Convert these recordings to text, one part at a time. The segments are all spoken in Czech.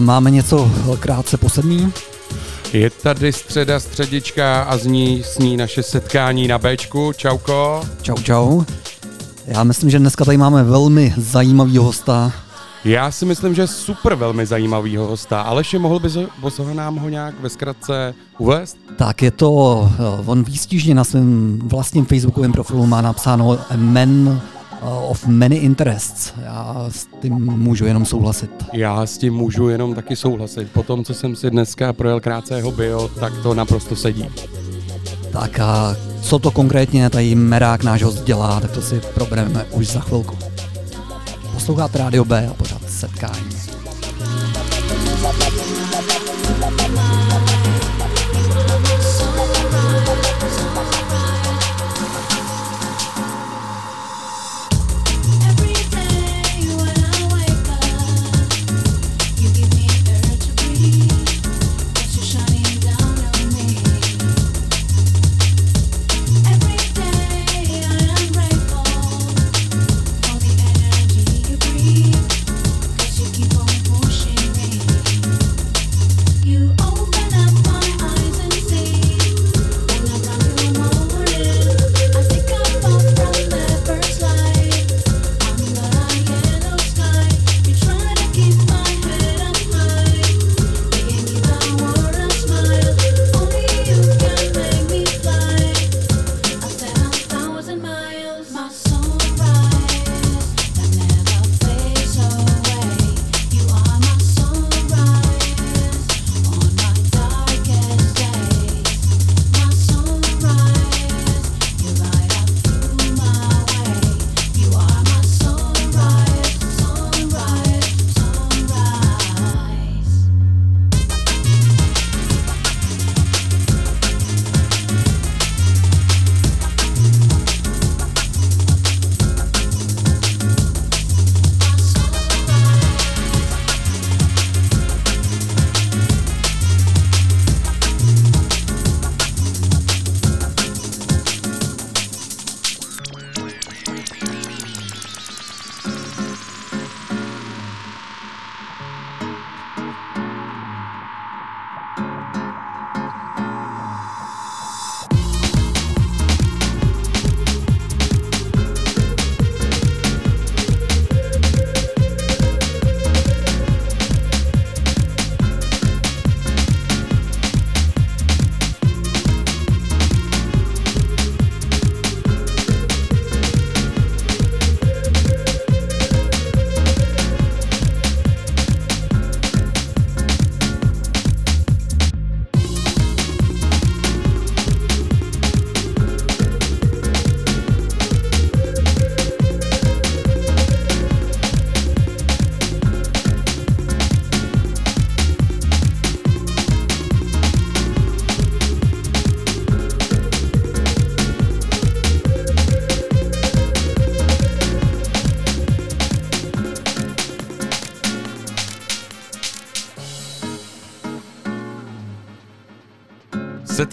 máme něco krátce po sedmí. Je tady středa středička a z ní sní naše setkání na Bčku. Čauko. Čau, čau. Já myslím, že dneska tady máme velmi zajímavý hosta. Já si myslím, že super velmi zajímavýho hosta. Aleši, mohl bys ho, nám ho nějak ve zkratce uvést? Tak je to, eh, on výstižně na svém vlastním facebookovém profilu má napsáno Men of many interests. Já s tím můžu jenom souhlasit. Já s tím můžu jenom taky souhlasit. Po tom, co jsem si dneska projel krátce jeho bio, tak to naprosto sedí. Tak a co to konkrétně tady Merák náš host dělá, tak to si probereme už za chvilku. Posloucháte Radio B a pořád setkání.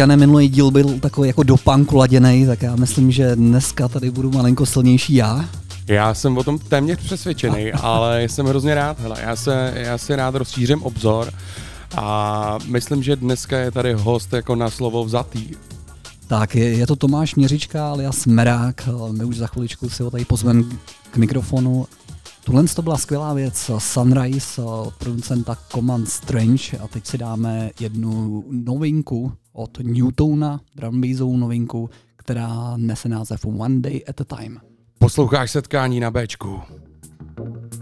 Peťané minulý díl byl takový jako do punku laděnej, tak já myslím, že dneska tady budu malinko silnější já. Já jsem o tom téměř přesvědčený, ale jsem hrozně rád. Hele, já, se, já si rád rozšířím obzor a myslím, že dneska je tady host jako na slovo vzatý. Tak, je, je to Tomáš Měřička alias Merák. My už za chviličku si ho tady pozveme k mikrofonu. Tuhle to byla skvělá věc, Sunrise od producenta Command Strange a teď si dáme jednu novinku od Newtona, drum novinku, která nese název One Day at a Time. Posloucháš setkání na Bčku. Tomáš už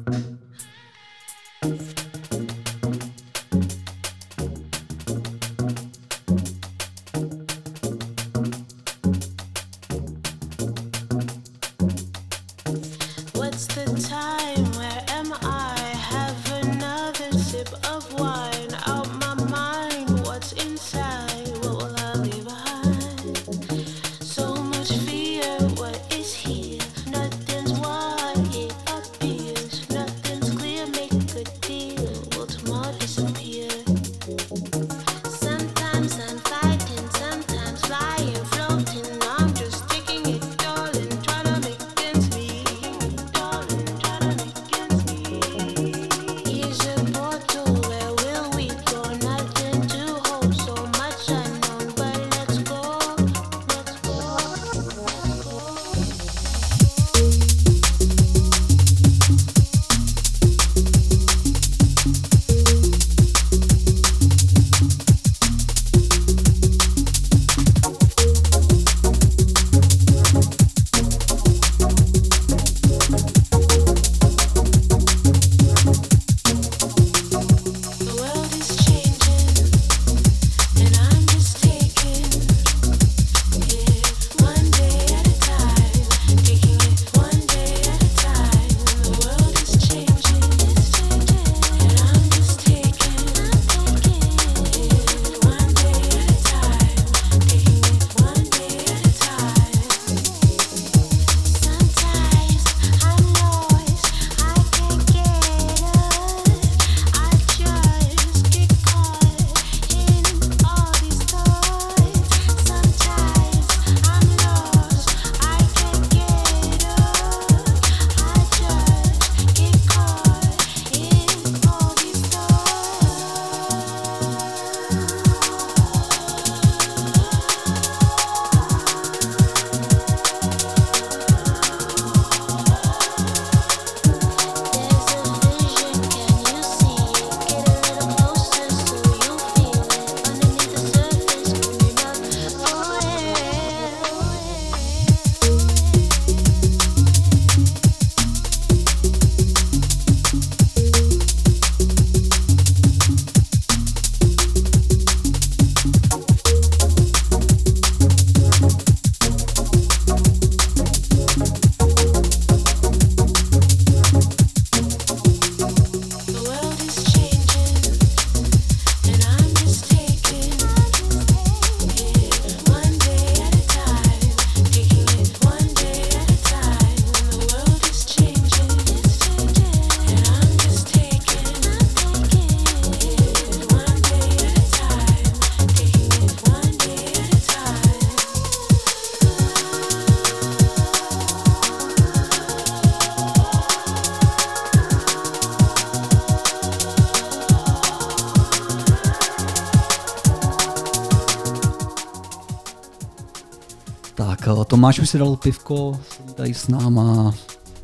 si dal pivko, tady s náma,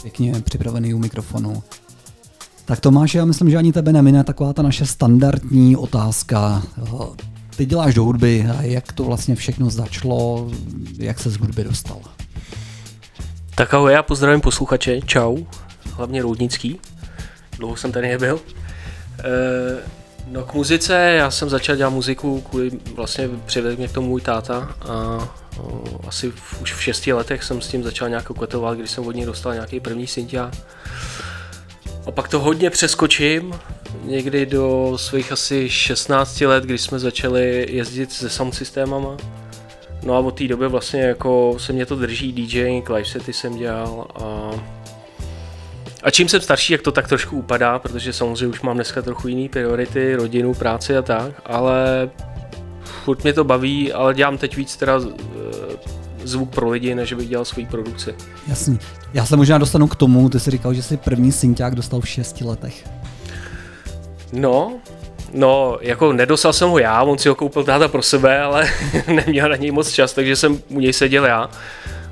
pěkně připravený u mikrofonu. Tak Tomáš, já myslím, že ani tebe nemine taková ta naše standardní otázka. Ty děláš do hudby jak to vlastně všechno začalo, jak se z hudby dostal? Tak ahoj, já pozdravím posluchače, čau, hlavně Roudnický, dlouho jsem tady nebyl. E, no k muzice, já jsem začal dělat muziku, kvůli vlastně přivedl mě k tomu můj táta a asi v, už v šesti letech jsem s tím začal nějak koketovat, když jsem od něj dostal nějaký první syntia. A pak to hodně přeskočím, někdy do svých asi 16 let, když jsme začali jezdit se sound systémama. No a od té doby vlastně jako se mě to drží, DJing, live sety jsem dělal a a čím jsem starší, jak to tak trošku upadá, protože samozřejmě už mám dneska trochu jiný priority, rodinu, práci a tak, ale furt mě to baví, ale dělám teď víc teda zvuk pro lidi, než bych dělal svoji produkci. Jasný. Já se možná dostanu k tomu, ty jsi říkal, že jsi první synťák dostal v šesti letech. No, No, jako nedostal jsem ho já, on si ho koupil táta pro sebe, ale neměl na něj moc čas, takže jsem u něj seděl já.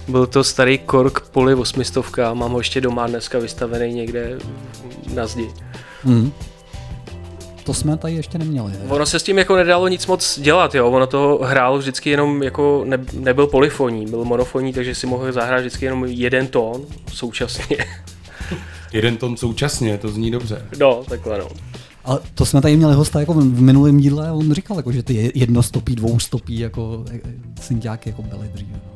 Byl to starý Kork Poli 800, mám ho ještě doma dneska vystavený někde na zdi. Hmm. To jsme tady ještě neměli. Ne? Ono se s tím jako nedalo nic moc dělat, jo. Ono to hrálo vždycky jenom jako ne, nebyl polyfonní, byl monofonní, takže si mohl zahrát vždycky jenom jeden tón současně. jeden tón současně, to zní dobře. No, takhle no. Ale to jsme tady měli hosta jako v minulém díle on říkal, jako, že ty jednostopí, dvoustopí jako e, e, synťáky jako byly dříve. No.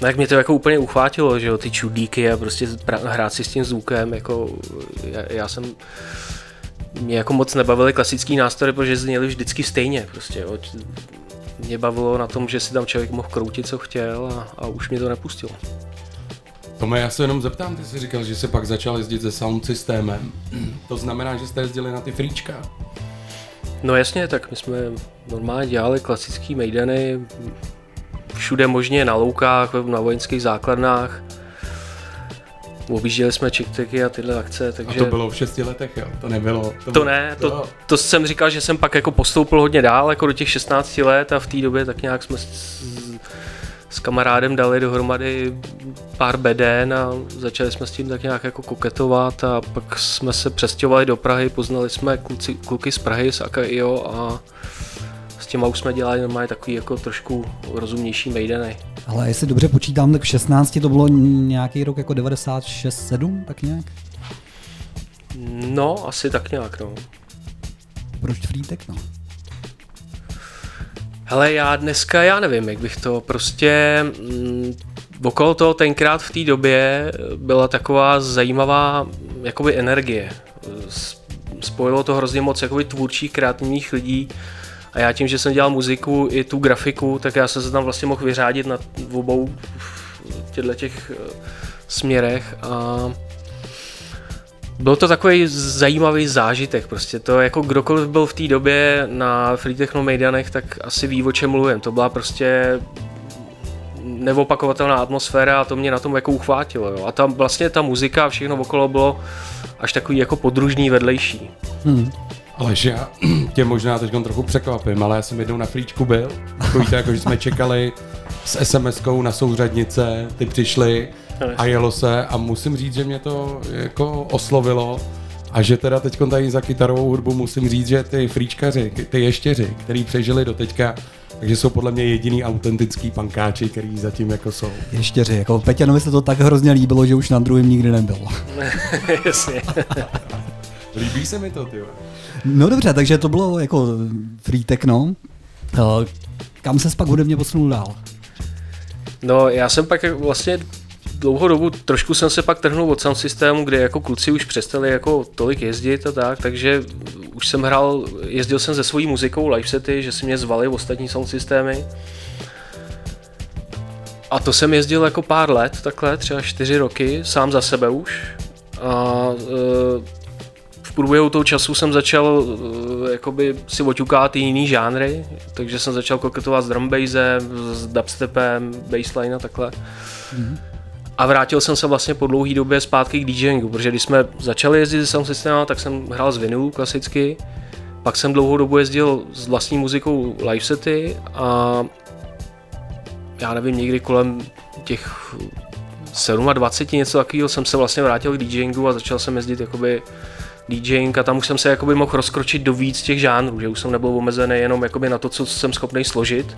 No jak mě to jako úplně uchvátilo, že jo, ty čudíky a prostě hrát si s tím zvukem, jako já, já jsem mě jako moc nebavily klasický nástroje, protože zněly vždycky stejně prostě, jo. Mě bavilo na tom, že si tam člověk mohl kroutit, co chtěl a, a už mě to nepustilo. Tome, já se jenom zeptám, ty jsi říkal, že jsi pak začal jezdit se sound systémem. To znamená, že jste jezdili na ty fríčka? No jasně, tak my jsme normálně dělali klasický mejdany, všude možně na loukách, na vojenských základnách. Objížděli jsme čikteky a tyhle akce, takže... A to bylo v šesti letech, jo? To nebylo... To, to bylo... ne, to, to jsem říkal, že jsem pak jako postoupil hodně dál, jako do těch 16 let a v té době tak nějak jsme s, s kamarádem dali dohromady pár beden a začali jsme s tím tak nějak jako koketovat a pak jsme se přestěhovali do Prahy, poznali jsme kluci, kluky z Prahy, z AKIO a s těma už jsme dělali normálně takový jako trošku rozumnější mejdeny. Ale jestli dobře počítám, tak v 16 to bylo nějaký rok jako 96-7, tak nějak? No, asi tak nějak, no. Proč Frýtek, no? Hele, já dneska, já nevím, jak bych to prostě... Mm, okolo toho tenkrát v té době byla taková zajímavá jakoby energie. Spojilo to hrozně moc jakoby tvůrčích, kreativních lidí, a já tím, že jsem dělal muziku i tu grafiku, tak já jsem se tam vlastně mohl vyřádit na obou těchto těch eh, směrech a byl to takový zajímavý zážitek, prostě to jako kdokoliv byl v té době na Free Techno Maidanech, tak asi ví, o čem mluvím. To byla prostě neopakovatelná atmosféra a to mě na tom jako uchvátilo. Jo. A tam vlastně ta muzika a všechno okolo bylo až takový jako podružný vedlejší. Hmm. Ale že já tě možná teď trochu překvapím, ale já jsem jednou na flíčku byl. Takový to, jako že jsme čekali s SMS-kou na souřadnice, ty přišli a jelo se a musím říct, že mě to jako oslovilo a že teda teď tady za kytarovou hudbu musím říct, že ty fríčkaři, ty ještěři, který přežili do teďka, takže jsou podle mě jediný autentický pankáči, který zatím jako jsou. Ještěři, jako Peťanovi se to tak hrozně líbilo, že už na druhém nikdy nebylo. Jasně. Líbí se mi to, ty. No dobře, takže to bylo jako free techno. Uh, kam se pak hudebně posunul dál? No já jsem pak vlastně dlouhou dobu trošku jsem se pak trhnul od sound systému, kde jako kluci už přestali jako tolik jezdit a tak, takže už jsem hrál, jezdil jsem se svojí muzikou live sety, že si mě zvali v ostatní sound systémy. A to jsem jezdil jako pár let, takhle, třeba čtyři roky, sám za sebe už. A e, průběhu toho času jsem začal uh, jakoby si oťukat i jiný žánry, takže jsem začal koketovat s drumbasem, s dubstepem, bassline a takhle. Mm-hmm. A vrátil jsem se vlastně po dlouhé době zpátky k DJingu, protože když jsme začali jezdit s sound systemem, tak jsem hrál z vinylu klasicky, pak jsem dlouhou dobu jezdil s vlastní muzikou live sety a já nevím, někdy kolem těch 27 něco takového jsem se vlastně vrátil k DJingu a začal jsem jezdit jakoby DJing a tam už jsem se jakoby mohl rozkročit do víc těch žánrů, že už jsem nebyl omezený jenom jakoby na to, co jsem schopný složit,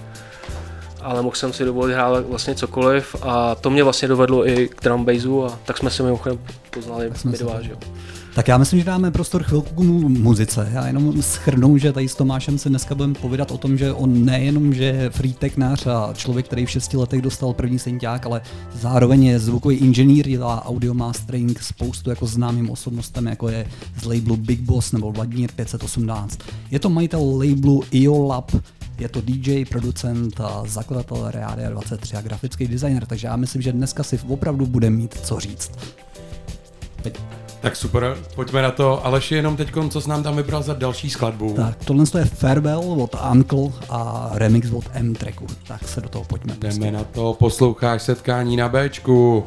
ale mohl jsem si dovolit hrát vlastně cokoliv a to mě vlastně dovedlo i k drum bassu a tak jsme se mimochodem poznali my dva, že jo. Tak já myslím, že dáme prostor chvilku k muzice. Já jenom schrnu, že tady s Tomášem se dneska budeme povídat o tom, že on nejenom, že je free a člověk, který v šesti letech dostal první senťák, ale zároveň je zvukový inženýr, dělá audio mastering spoustu jako známým osobnostem, jako je z labelu Big Boss nebo Vladimír 518. Je to majitel labelu IO Lab, je to DJ, producent, a zakladatel Readia 23 a grafický designer, takže já myslím, že dneska si opravdu bude mít co říct. Teď. Tak super, pojďme na to. Aleši, jenom teď, co s nám tam vybral za další skladbu? Tak, tohle je Farewell od Uncle a remix od M-Tracku. Tak se do toho pojďme. Jdeme na to, posloucháš setkání na Bčku.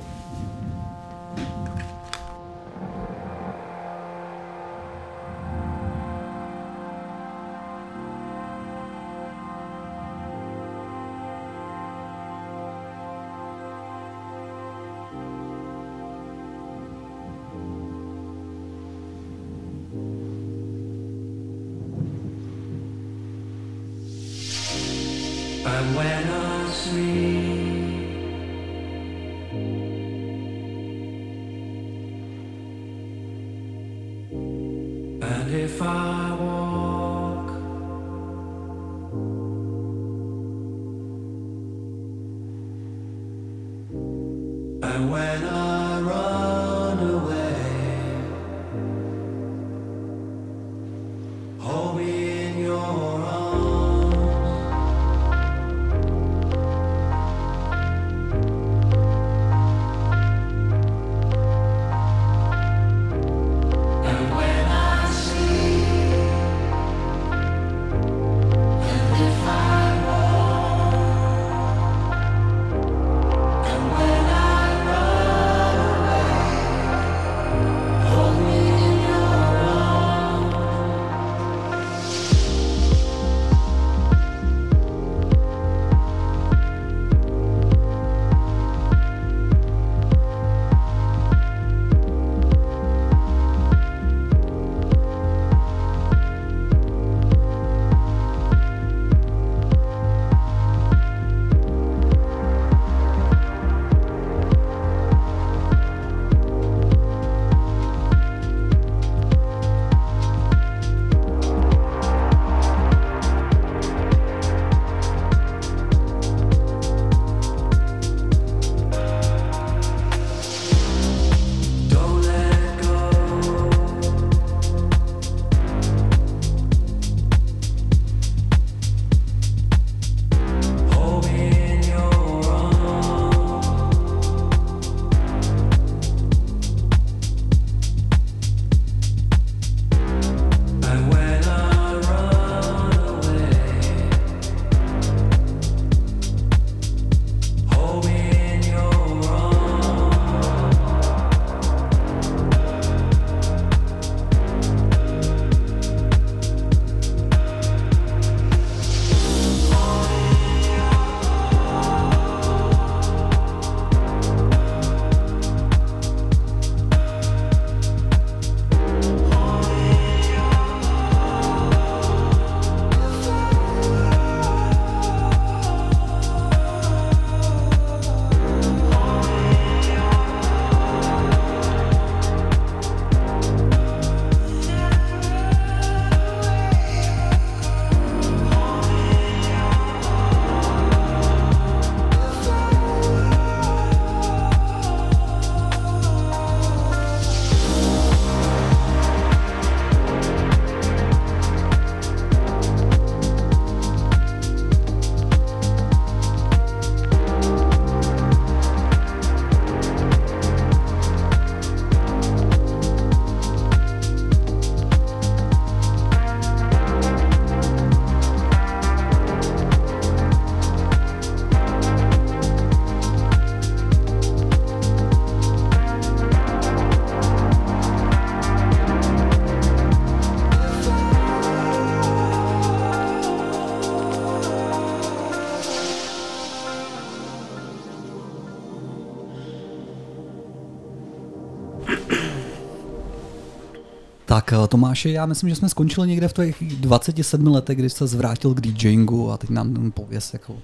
Eh, Tomáši, já myslím, že jsme skončili někde v těch 27 letech, kdy se zvrátil k DJingu a teď nám pověs, jako,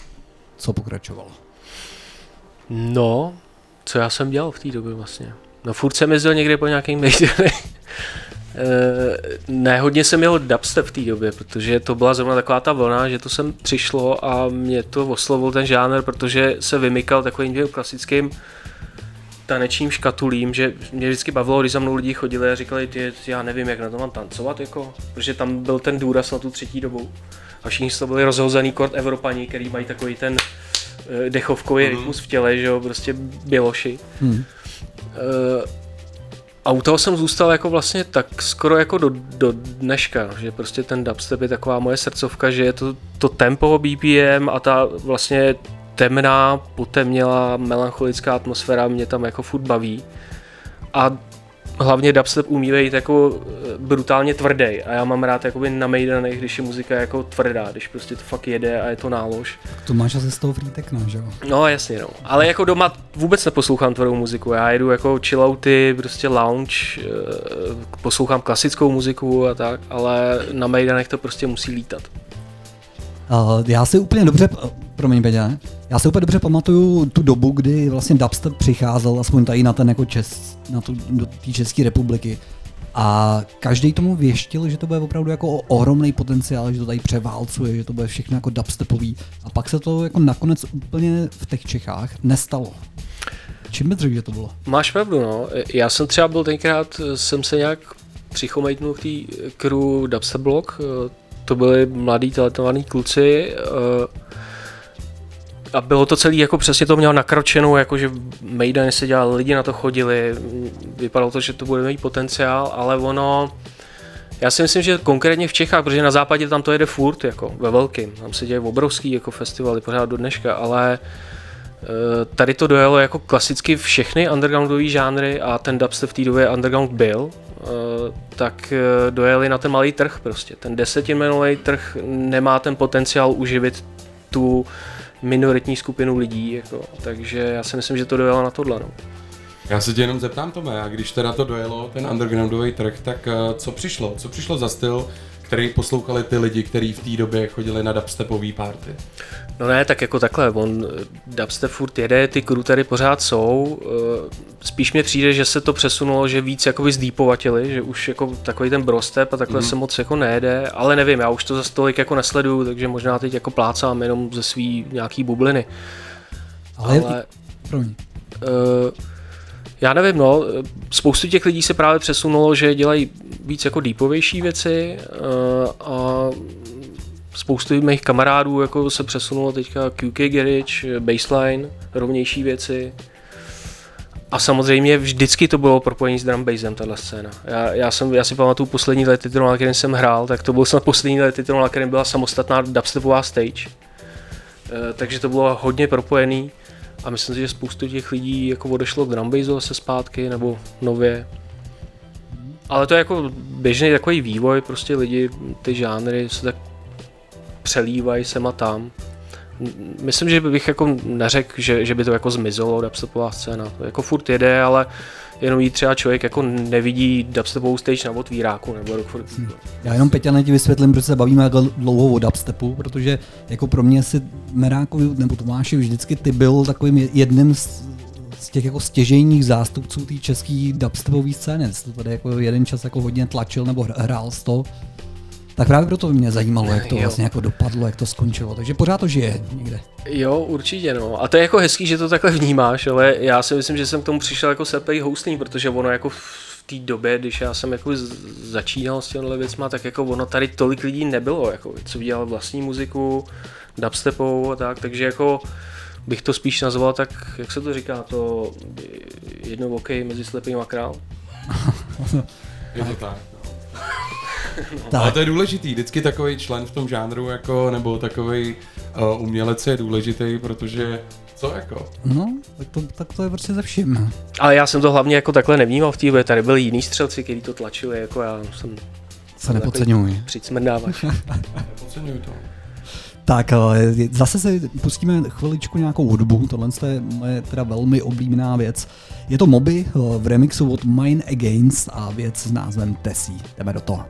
co pokračovalo. No, co já jsem dělal v té době vlastně? No furt jsem jezdil někde po nějakým nejdech. ne, hodně jsem měl dubstep v té době, protože to byla zrovna taková ta vlna, že to sem přišlo a mě to oslovil ten žánr, protože se vymykal takovým klasickým tanečním škatulím, že mě vždycky bavilo, když za mnou lidi chodili a říkali, ty, já nevím, jak na to mám tancovat, jako, protože tam byl ten důraz na tu třetí dobu. A všichni to byli rozhozený kort Evropaní, který mají takový ten uh, dechovkový mm. rytmus v těle, že jo, prostě běloši. Mm. Uh, a u toho jsem zůstal jako vlastně tak skoro jako do, do dneška, že prostě ten dubstep je taková moje srdcovka, že je to, to tempo BPM a ta vlastně temná, potemnělá, melancholická atmosféra mě tam jako furt baví. A hlavně dubstep umí být jako eh, brutálně tvrdý a já mám rád jakoby na Maidenech, když je muzika jako tvrdá, když prostě to fakt jede a je to nálož. To máš asi z toho free techno, že jo? No jasně no, ale jako doma vůbec neposlouchám tvrdou muziku, já jedu jako chillouty, prostě lounge, eh, poslouchám klasickou muziku a tak, ale na Maidenech to prostě musí lítat. Uh, já si úplně dobře, promiň Peťa, já si úplně dobře pamatuju tu dobu, kdy vlastně dubstep přicházel, aspoň tady na ten jako čes, na tu, do té České republiky. A každý tomu věštil, že to bude opravdu jako ohromný potenciál, že to tady převálcuje, že to bude všechno jako dubstepový. A pak se to jako nakonec úplně v těch Čechách nestalo. Čím řekl, že to bylo? Máš pravdu, no. Já jsem třeba byl tenkrát, jsem se nějak přichomejtnul k té crew Dubstep Block, to byli mladí talentovaní kluci, a bylo to celý jako přesně to mělo nakročenou, jako že Maiden se dělal, lidi na to chodili, vypadalo to, že to bude mít potenciál, ale ono, já si myslím, že konkrétně v Čechách, protože na západě tam to jede furt, jako ve velkým, tam se děje obrovský jako festivaly pořád do dneška, ale eh, tady to dojelo jako klasicky všechny undergroundové žánry a ten dubstep v té době underground byl, eh, tak eh, dojeli na ten malý trh prostě. Ten desetiminový trh nemá ten potenciál uživit tu minoritní skupinu lidí, jako, takže já si myslím, že to dojelo na tohle. No. Já se tě jenom zeptám, Tome, a když teda to dojelo, ten undergroundový trh, tak uh, co přišlo? Co přišlo za styl, který poslouchali ty lidi, kteří v té době chodili na dubstepový party? No ne, tak jako takhle, on dubstep furt jede, ty krutery pořád jsou, eh, spíš mě přijde, že se to přesunulo, že víc jakoby zdýpovatili, že už jako takový ten brostep a takhle mm-hmm. se moc jako nejede, ale nevím, já už to za tolik jako nesleduju, takže možná teď jako plácám jenom ze svý nějaký bubliny. Ale, ale uh, já nevím, no, spoustu těch lidí se právě přesunulo, že dělají víc jako deepovější věci uh, a spoustu mých kamarádů jako se přesunulo teďka QK Garage, Baseline, rovnější věci. A samozřejmě vždycky to bylo propojení s drum bassem, tahle scéna. Já, já, jsem, já si pamatuju poslední let titul, na kterém jsem hrál, tak to byl snad poslední let titul, na kterém byla samostatná dubstepová stage. E, takže to bylo hodně propojený a myslím si, že spoustu těch lidí jako odešlo k drum bassu zase zpátky nebo nově. Ale to je jako běžný takový vývoj, prostě lidi, ty žánry se tak přelívají sem a tam. Myslím, že bych jako neřekl, že, že by to jako zmizelo dubstepová scéna. To jako furt jede, ale jenom jí třeba člověk jako nevidí dubstepovou stage na otvíráku nebo furt. Hmm. Já jenom Peťa ti vysvětlím, proč se bavíme jako dlouho o dubstepu, protože jako pro mě si Merákovi nebo Tomáši vždycky ty byl takovým jedním z, z těch jako stěžejních zástupců té české dubstepové scény. To tady jako jeden čas jako hodně tlačil nebo hrál z toho. Tak právě proto mě zajímalo, jak to jo. vlastně jako dopadlo, jak to skončilo. Takže pořád to žije někde. Jo, určitě no. A to je jako hezký, že to takhle vnímáš, ale já si myslím, že jsem k tomu přišel jako sepej hosting, protože ono jako v té době, když já jsem jako začínal s těmhle věcma, tak jako ono tady tolik lidí nebylo, jako, co dělal vlastní muziku, dubstepovou a tak, takže jako bych to spíš nazval tak, jak se to říká, to jedno OK mezi slepým a král. je to tak. tak. Ale to je důležitý, vždycky takový člen v tom žánru, jako, nebo takový uh, umělec je důležitý, protože co jako? No, tak to, tak to je prostě ze vším. Ale já jsem to hlavně jako takhle nevnímal v té tady byli jiní střelci, kteří to tlačili, jako já jsem... Se nepodceňuj. Přicmrdávaš. Nepodceňuj to. Tak zase se pustíme chviličku nějakou hudbu, tohle je moje teda velmi oblíbená věc. Je to Moby v remixu od Mine Against a věc s názvem Tessie. Jdeme do toho.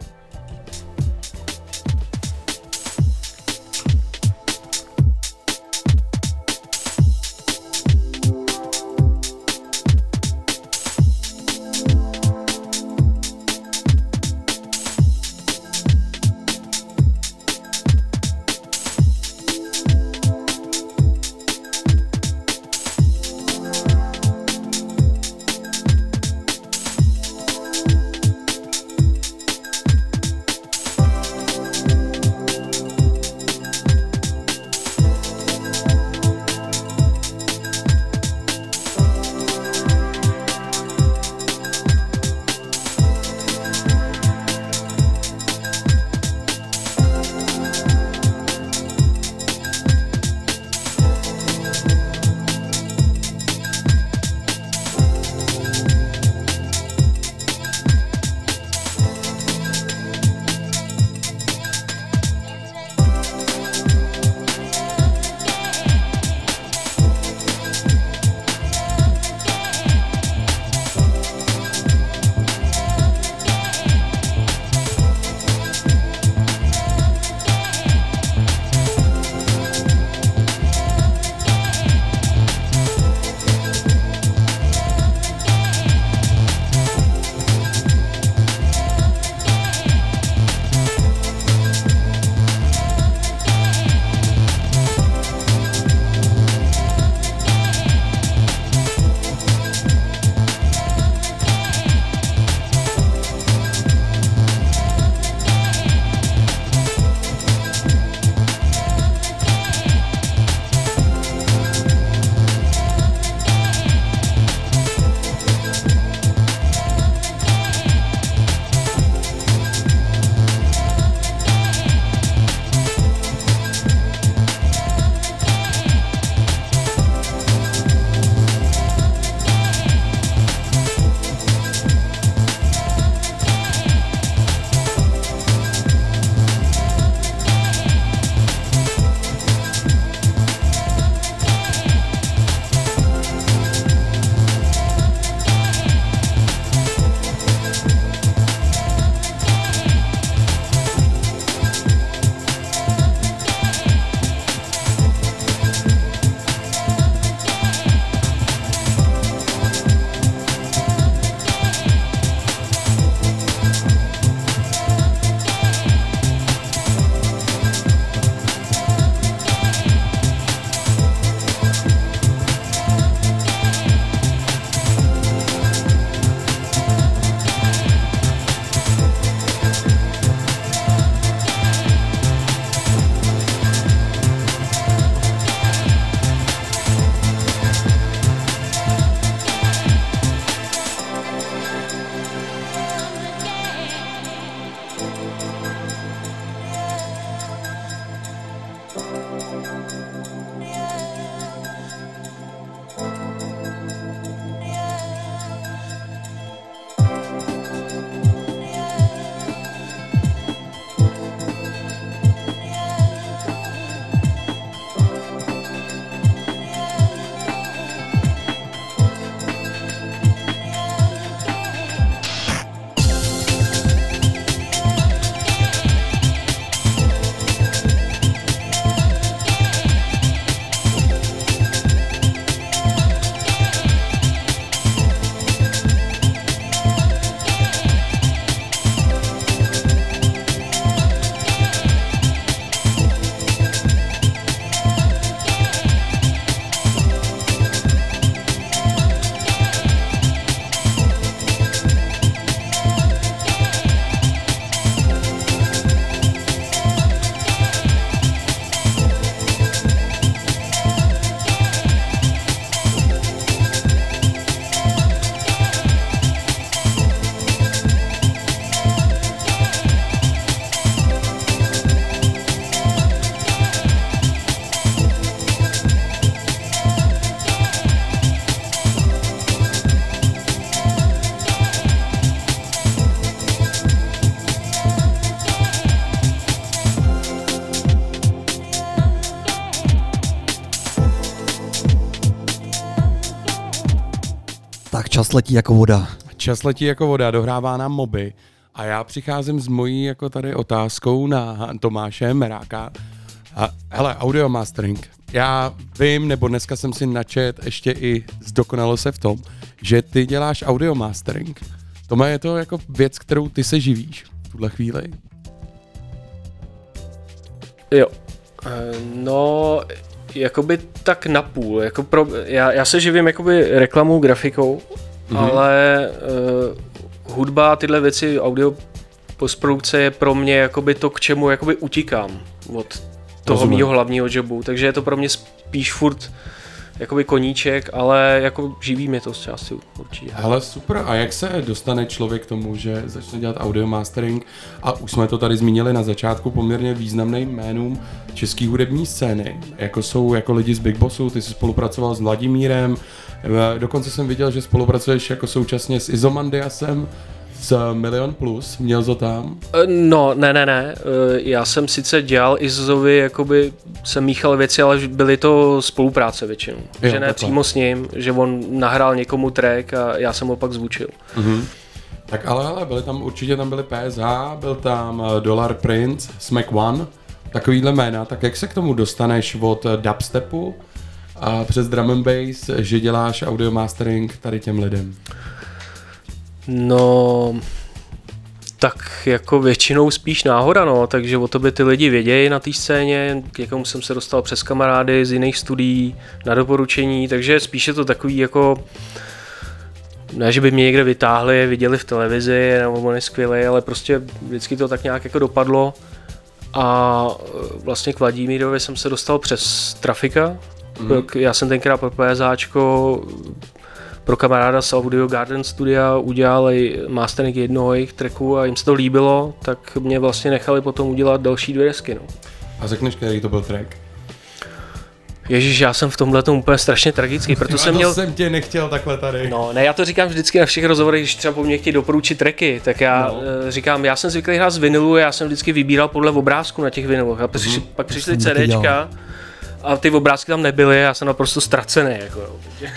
Čas letí jako voda. Čas letí jako voda, dohrává nám moby. A já přicházím s mojí jako tady otázkou na Tomáše Meráka. A, hele, audio mastering. Já vím, nebo dneska jsem si načet ještě i zdokonalo se v tom, že ty děláš audio mastering. Toma, je to jako věc, kterou ty se živíš v tuhle chvíli? Jo. Eh, no, jakoby tak napůl. Jako pro, já, já se živím jakoby reklamou, grafikou, mm-hmm. ale uh, hudba, tyhle věci, audio postprodukce je pro mě jakoby to, k čemu jakoby utíkám od toho mého hlavního jobu, takže je to pro mě spíš furt jakoby koníček, ale jako živí mě to z části určitě. Ale super, a jak se dostane člověk k tomu, že začne dělat audio mastering? A už jsme to tady zmínili na začátku poměrně významným jménům české hudební scény, jako jsou jako lidi z Big Bossu, ty jsi spolupracoval s Vladimírem, dokonce jsem viděl, že spolupracuješ jako současně s Izomandiasem, z Milion Plus, měl to tam? Eh, no, ne, ne, ne. Eh, já jsem sice dělal Izovi, jakoby jsem míchal věci, ale byly to spolupráce většinou. Jo, že ne takhle. přímo s ním, že on nahrál někomu track a já jsem ho pak zvučil. Mm-hmm. Tak ale, ale byly tam, určitě tam byly PSH, byl tam eh, Dollar Prince, Smack One, takovýhle jména. Tak jak se k tomu dostaneš od dubstepu a přes drum and bass, že děláš audio mastering tady těm lidem? No, tak jako většinou spíš náhoda, no, takže o to by ty lidi vědějí na té scéně, k jakému jsem se dostal přes kamarády z jiných studií, na doporučení, takže spíš je to takový jako, ne, že by mě někde vytáhli, viděli v televizi, nebo on je skvělý, ale prostě vždycky to tak nějak jako dopadlo. A vlastně k Vladimírovi jsem se dostal přes Trafika, mm. já jsem tenkrát pro PSAčko pro kamaráda z Audio Garden Studia udělali mastering jednoho jejich tracku a jim se to líbilo, tak mě vlastně nechali potom udělat další dvě desky. No. A řekneš, který to byl track? Ježíš, já jsem v tomhle tom úplně strašně tragický, proto jsem měl... jsem tě nechtěl takhle tady. No, ne, já to říkám vždycky na všech rozhovorech, když třeba po mně chtějí doporučit tracky, tak já no. Eh, říkám, já jsem zvyklý hrát z vinilu, já jsem vždycky vybíral podle obrázku na těch vinilech. A mm-hmm. pak přišly CDčka a ty obrázky tam nebyly, já jsem naprosto ztracený. Jako,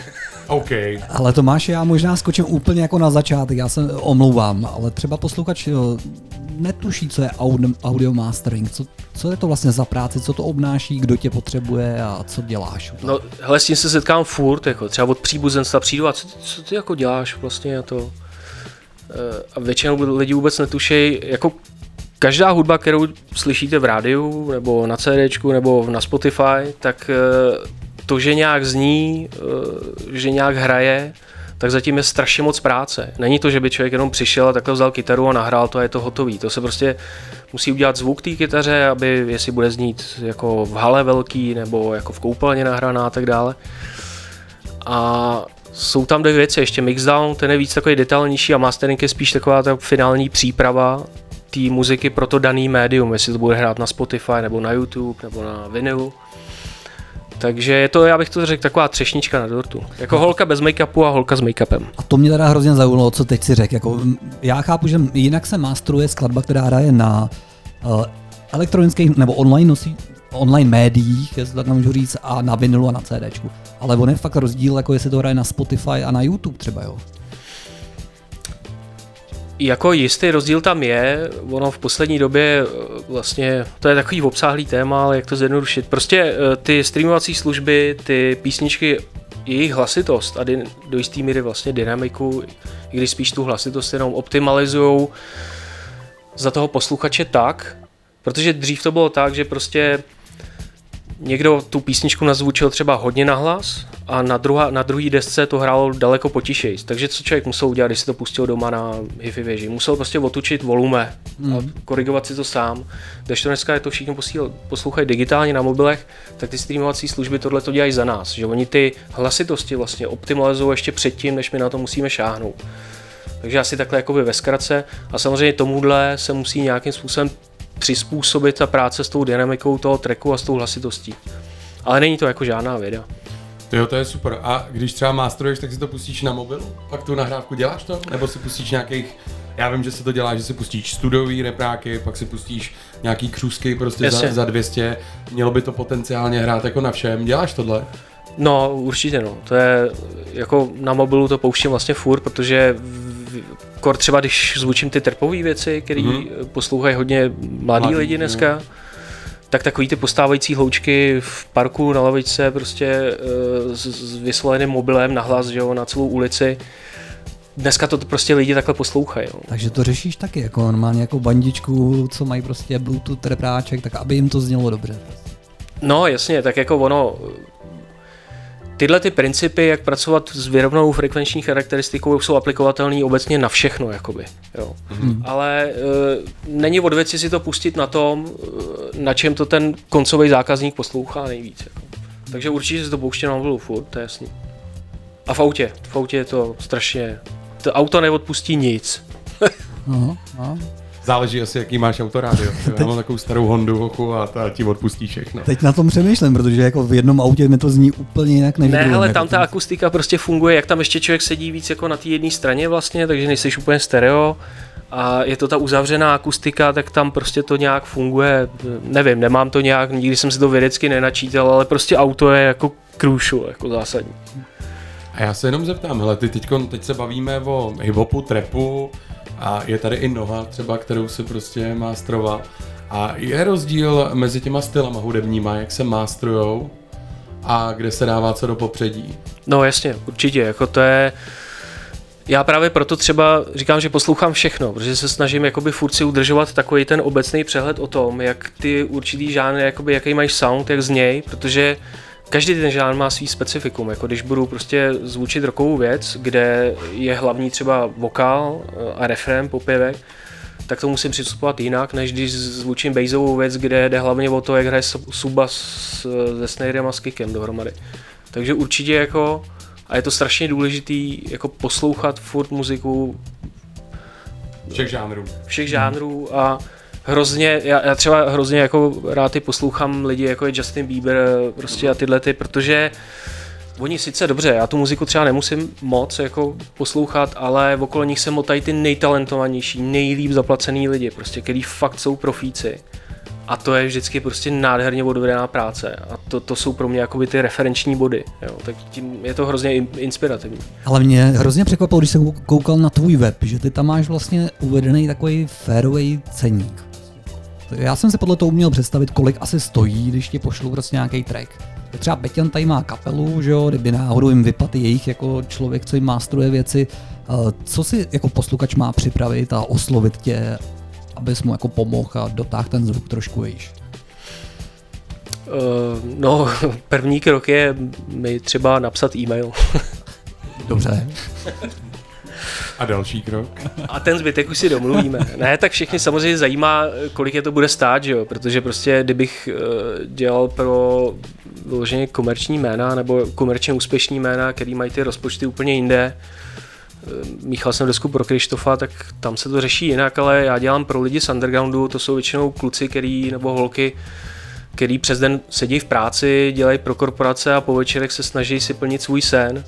OK. Ale Tomáš, já možná skočím úplně jako na začátek, já se omlouvám, ale třeba posluchač netuší, co je audio mastering, co, co je to vlastně za práci, co to obnáší, kdo tě potřebuje a co děláš. No, hele, s tím se setkám furt, jako třeba od příbuzenstva přijdu a co, co ty jako děláš vlastně a to. Eh, a většinou lidí vůbec netuší, jako každá hudba, kterou slyšíte v rádiu, nebo na CD, nebo na Spotify, tak eh, to, že nějak zní, eh, že nějak hraje, tak zatím je strašně moc práce. Není to, že by člověk jenom přišel a takhle vzal kytaru a nahrál to a je to hotový. To se prostě musí udělat zvuk té kytaře, aby jestli bude znít jako v hale velký nebo jako v koupelně nahraná a tak dále. A jsou tam dvě věci, ještě mixdown, ten je víc takový detailnější a mastering je spíš taková ta finální příprava té muziky pro to daný médium, jestli to bude hrát na Spotify nebo na YouTube nebo na vinylu. Takže je to, já bych to řekl, taková třešnička na dortu. Jako holka bez make-upu a holka s make-upem. A to mě teda hrozně zaujalo, co teď si řekl. Jako, já chápu, že jinak se masteruje skladba, která hraje na uh, elektronických nebo online nosí, online médiích, jestli tak můžu říct, a na vinilu a na CD. Ale on je fakt rozdíl, jako jestli to hraje na Spotify a na YouTube třeba, jo. Jako jistý rozdíl tam je, ono v poslední době eh, vlastně, to je takový obsáhlý téma, ale jak to zjednodušit. Prostě eh, ty streamovací služby, ty písničky, jejich hlasitost a do jisté míry vlastně dynamiku, i když spíš tu hlasitost jenom optimalizují za toho posluchače tak, protože dřív to bylo tak, že prostě někdo tu písničku nazvučil třeba hodně nahlas a na, druhá, na druhý desce to hrálo daleko potišej. Takže co člověk musel udělat, když si to pustil doma na hi-fi věži? Musel prostě otučit volume mm. a hmm. korigovat si to sám. Když to dneska je to všichni poslouchají digitálně na mobilech, tak ty streamovací služby tohle to dělají za nás. Že oni ty hlasitosti vlastně optimalizují ještě předtím, než my na to musíme šáhnout. Takže asi takhle jakoby ve zkratce. A samozřejmě tomuhle se musí nějakým způsobem přizpůsobit ta práce s tou dynamikou toho tracku a s tou hlasitostí. Ale není to jako žádná věda. Jo, to je super. A když třeba mástruješ, tak si to pustíš na mobilu? Pak tu nahrávku děláš to? Nebo si pustíš nějakých já vím, že se to dělá, že si pustíš studový repráky, pak si pustíš nějaký křůzky prostě za, za 200. Mělo by to potenciálně hrát jako na všem. Děláš tohle? No, určitě no. To je, jako na mobilu to pouštím vlastně furt, protože kor třeba když zvučím ty trpové věci, které mm-hmm. poslouchají hodně mladí, mladí lidi dneska, no. tak takový ty postávající hloučky v parku na lavičce prostě uh, s, s vysvoleným mobilem na hlas, že jo, na celou ulici, dneska to prostě lidi takhle poslouchají. Jo. Takže to řešíš taky, jako normálně jako bandičku, co mají prostě Bluetooth repráček, tak aby jim to znělo dobře. No jasně, tak jako ono, Tyhle ty principy, jak pracovat s vyrovnanou frekvenční charakteristikou, jsou aplikovatelné obecně na všechno. Jakoby, jo. Hmm. Ale e, není od věci si to pustit na tom, e, na čem to ten koncový zákazník poslouchá nejvíc. Jako. Takže určitě si to pouště na mobilu furt, to je jasný. A v autě. V autě je to strašně... To auto neodpustí nic. Aha, aha. Záleží asi, jaký máš autorádio. Já mám takovou starou Hondu hochu a ta ti odpustí všechno. Teď na tom přemýšlím, protože jako v jednom autě mi to zní úplně jinak než Ne, ale tam ta akustika prostě funguje, jak tam ještě člověk sedí víc jako na té jedné straně vlastně, takže nejsi úplně stereo a je to ta uzavřená akustika, tak tam prostě to nějak funguje, nevím, nemám to nějak, nikdy jsem si to vědecky nenačítal, ale prostě auto je jako krůšu, jako zásadní. A já se jenom zeptám, hele, ty teďko, teď se bavíme o hiphopu, trepu, a je tady i noha třeba, kterou se prostě mástrova. A je rozdíl mezi těma stylama hudebníma, jak se mástrujou a kde se dává co do popředí. No jasně, určitě, jako to je... Já právě proto třeba říkám, že poslouchám všechno, protože se snažím jakoby furt si udržovat takový ten obecný přehled o tom, jak ty určitý žánry, jakoby, jaký máš sound, jak zněj, protože každý ten žánr má svý specifikum, jako když budu prostě zvučit rokovou věc, kde je hlavní třeba vokál eh, a refrén, popěvek, tak to musím přistupovat jinak, než když zvučím bassovou věc, kde jde hlavně o to, jak hraje suba se snarem a s kickem dohromady. Takže určitě jako, a je to strašně důležitý, jako poslouchat furt muziku všech žánrů. Všech žánrů a hrozně, já, já třeba hrozně jako rád ty poslouchám lidi jako je Justin Bieber prostě a tyhle ty, protože Oni sice dobře, já tu muziku třeba nemusím moc jako poslouchat, ale okolo nich se motají ty nejtalentovanější, nejlíp zaplacený lidi, prostě, který fakt jsou profíci. A to je vždycky prostě nádherně odvedená práce. A to, to jsou pro mě jakoby ty referenční body. Jo. Tak tím je to hrozně inspirativní. Ale mě hrozně překvapilo, když jsem koukal na tvůj web, že ty tam máš vlastně uvedený takový fairway ceník. Já jsem si podle toho uměl představit, kolik asi stojí, když ti pošlu prostě nějaký track. Třeba Beťan tady má kapelu, že jo, kdyby náhodou jim vypadl jejich jako člověk, co jim mástruje věci. Co si jako posluchač má připravit a oslovit tě, abys mu jako pomohl a dotáhl ten zvuk trošku vejš? Uh, no, první krok je mi třeba napsat e-mail. Dobře. A další krok? A ten zbytek už si domluvíme. Ne, tak všechny samozřejmě zajímá, kolik je to bude stát, že jo? protože prostě kdybych eh, dělal pro vyloženě komerční jména nebo komerčně úspěšní jména, který mají ty rozpočty úplně jinde, eh, míchal jsem desku pro Krištofa, tak tam se to řeší jinak, ale já dělám pro lidi z undergroundu, to jsou většinou kluci, který, nebo holky, který přes den sedí v práci, dělají pro korporace a po večerech se snaží si plnit svůj sen.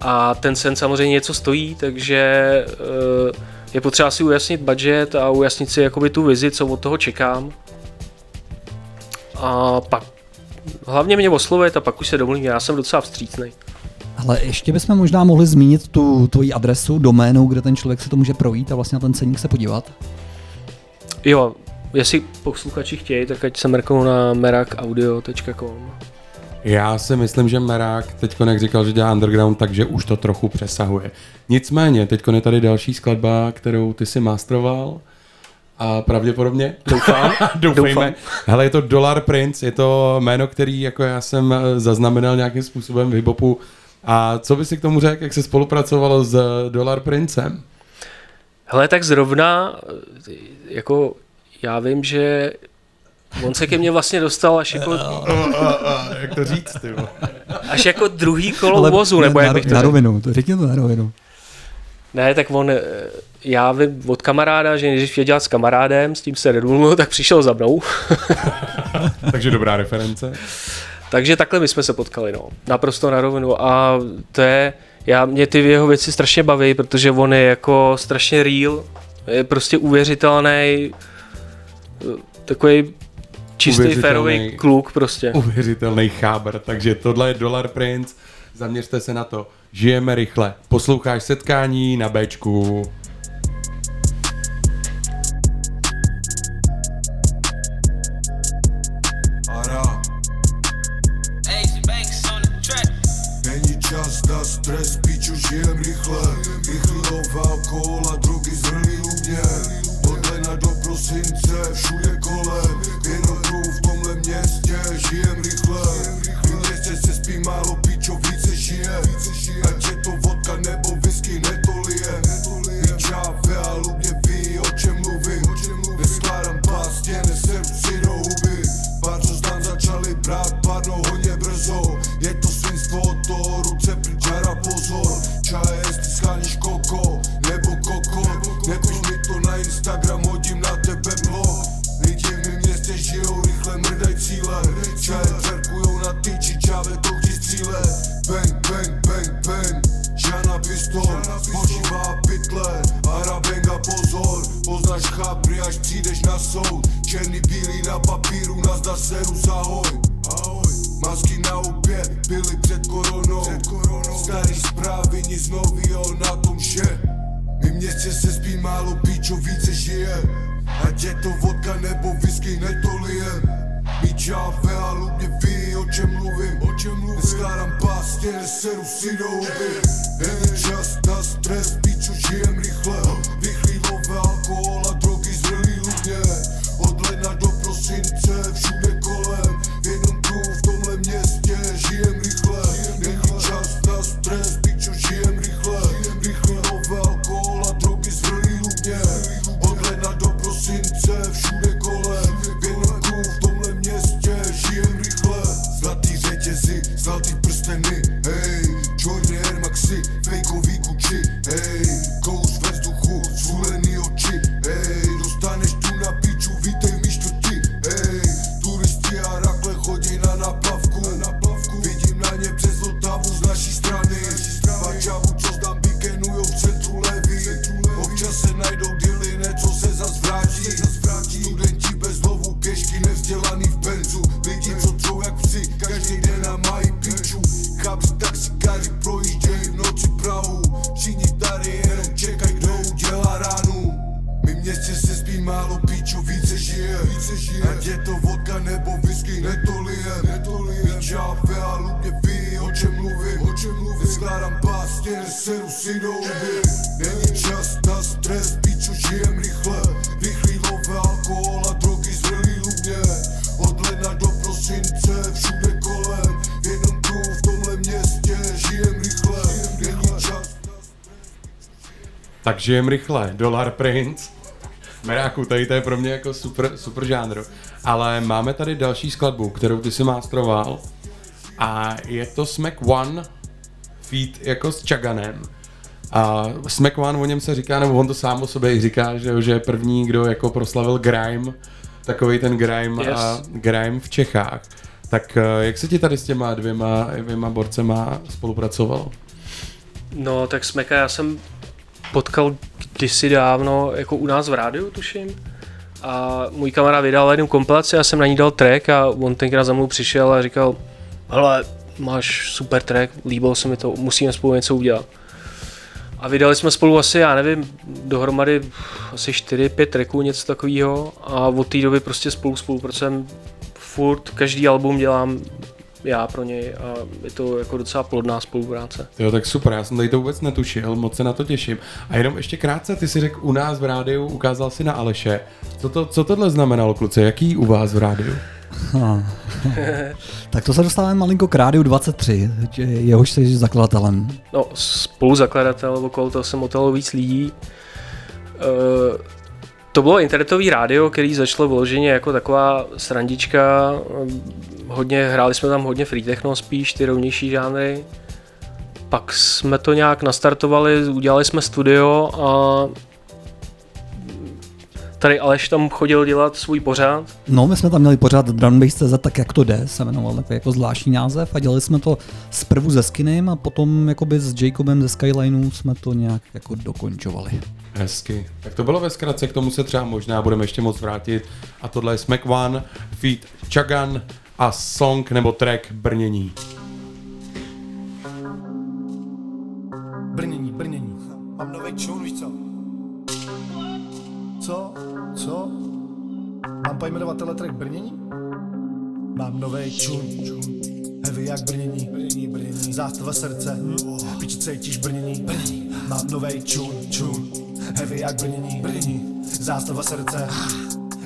A ten sen samozřejmě něco stojí, takže eh, je potřeba si ujasnit budget a ujasnit si jakoby tu vizi, co od toho čekám. A pak hlavně mě oslovit a pak už se domluvím, já jsem docela vstřícný. Ale ještě bychom možná mohli zmínit tu tvoji adresu, doménu, kde ten člověk se to může projít a vlastně na ten ceník se podívat. Jo, jestli posluchači chtějí, tak ať se mrknou na merakaudio.com. Já si myslím, že Merák teď jak říkal, že dělá underground, takže už to trochu přesahuje. Nicméně, teď je tady další skladba, kterou ty si mastroval. A pravděpodobně, doufám, doufejme. Doufám. Hele, je to Dollar Prince, je to jméno, který jako já jsem eh, zaznamenal nějakým způsobem v hiphopu. A co by si k tomu řekl, jak se spolupracovalo s Dollar Princem? Hele, tak zrovna, eh, jako já vím, že On se ke mně vlastně dostal až jako... jak to říct, ty Až jako druhý kolo Ale vozu, nebo jak bych to Na rovinu, to řekni to na rovinu. Ne, tak on, eh, já vím od kamaráda, že když věděl s kamarádem, s tím se nedumluvil, tak přišel za mnou. Takže dobrá reference. Takže takhle my jsme se potkali, no. Naprosto na rovinu. A to je, já, mě ty jeho věci strašně baví, protože on je jako strašně real, je prostě uvěřitelný, takový čistý férový kluk prostě. Uvěřitelný chábr, takže tohle je Dollar Prince, zaměřte se na to. Žijeme rychle. Posloucháš setkání na Bčku. čas padnou hodně brzo. Je to svinstvo od toho, ruce pryčara, pozor. Čaje, jestli scháníš koko, nebo koko. Nepiš mi to na Instagram, hodím na tebe blog Lidi v mém městě žijou rychle, mrdaj cíle. Čaje čerkujou na tyči, čáve to chci stříle. Bang, bang, bang, bang Žana pistol, spočívá pytle Arabenga pozor, poznáš chápry, až přijdeš na soud. Černý bílý na papíru, nazdar seru zahoj. Ahoj. Masky na obě byly před koronou, před koronou. Starý zprávy, nic novýho na tom, že My městě se spí málo, píčo více žije. Ať je to vodka nebo whisky, netolijem My čáve a lubně ví, o čem mluvím, o čem mluvím. Neskládám pastě, neseru si do huby Není čas na stres, píčo, žijem rychle žijem rychle, Dollar Prince. Meráku, tady to je pro mě jako super, super žánr. Ale máme tady další skladbu, kterou ty si mástroval. A je to Smack One feat jako s Chaganem. A Smack One, o něm se říká, nebo on to sám o sobě říká, že, že je první, kdo jako proslavil grime takový ten grime yes. a grime v Čechách. Tak eh, jak se ti tady s těma dvěma, dvěma borcema spolupracovalo? No, tak Smeka já jsem potkal kdysi dávno, jako u nás v rádiu, tuším. A můj kamarád vydal jednu kompilaci, já jsem na ní dal track a on tenkrát za mnou přišel a říkal, hele, máš super track, líbilo se mi to, musíme spolu něco udělat. A vydali jsme spolu asi, já nevím, dohromady asi 4-5 tracků, něco takového. A od té doby prostě spolu spolupracujeme furt, každý album dělám já pro něj a je to jako docela plodná spolupráce. Jo, tak super, já jsem tady to vůbec netušil, moc se na to těším. A jenom ještě krátce, ty si řekl u nás v rádiu, ukázal si na Aleše. Co, to, co tohle znamenalo, kluci, jaký u vás v rádiu? No. tak to se dostáváme malinko k rádiu 23, jehož jsi zakladatelem. No, spoluzakladatel, okolo toho jsem otalo víc lidí. Uh, to bylo internetový rádio, který začalo vloženě jako taková srandička. Hodně, hráli jsme tam hodně free techno spíš, ty rovnější žánry. Pak jsme to nějak nastartovali, udělali jsme studio a tady Aleš tam chodil dělat svůj pořád. No, my jsme tam měli pořád Drumbase.cz, tak jak to jde, se jmenoval takový jako zvláštní název a dělali jsme to zprvu se Skinem a potom jakoby s Jacobem ze Skylineu jsme to nějak jako dokončovali. Hezky. Tak to bylo ve zkratce, k tomu se třeba možná budeme ještě moc vrátit. A tohle je Smack One, feat Chagan a song nebo track Brnění. Brnění, Brnění. Mám nový čun, Mám pojmenovat track Brnění? Mám nový čun, čun. Heavy jak Brnění, Brnění, Brnění. Zástava srdce, oh. piči cítíš Brnění, Brnění. Mám nový čun, čun. Heavy jak Brnění, Brnění. Zástava srdce,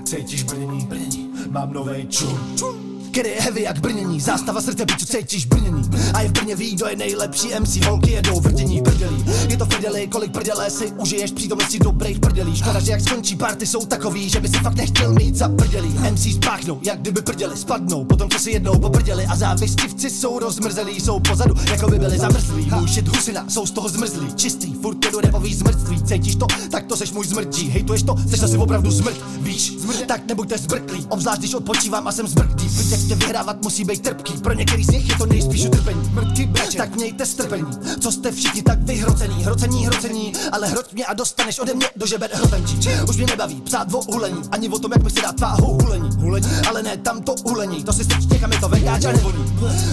cítíš Brnění, Brnění. Mám nový čun, čun který je heavy jak brnění. Zástava srdce, biču, cítíš brnění. A je v Brně ví, kdo je nejlepší MC Holky jedou vrdění prdelí Je to prdeli, kolik prdelé si užiješ přítomnosti dobrých prdelí Škoda, že jak skončí party jsou takový, že by si fakt nechtěl mít za prdelí MC spáchnou, jak kdyby prdeli spadnou. Potom co si jednou poprdeli a závistivci jsou rozmrzelí Jsou pozadu, jako by byli zamrzlí. Můj shit husina, jsou z toho zmrzlí. Čistý, furt jedu repový zmrtví Cítíš to? Tak to seš můj zmrtí. Hejtuješ to? Seš asi opravdu zmrt, víš? Zmrt, tak nebuďte zbrklí. Obzvlášť když odpočívám a jsem zmrklý ještě vyhrávat musí být trpký. Pro některý z nich je to nejspíš utrpení. Mrtky breče, tak mějte strpení. Co jste všichni tak vyhrocení, hrocení, hrocení, ale hroť mě a dostaneš ode mě do žeber hrotenčí. Už mě nebaví psát o hulení, ani o tom, jak bych si dát tváhu hulení. Hulení, ale ne tam to hulení, to si strč je to vegáč a nevoní.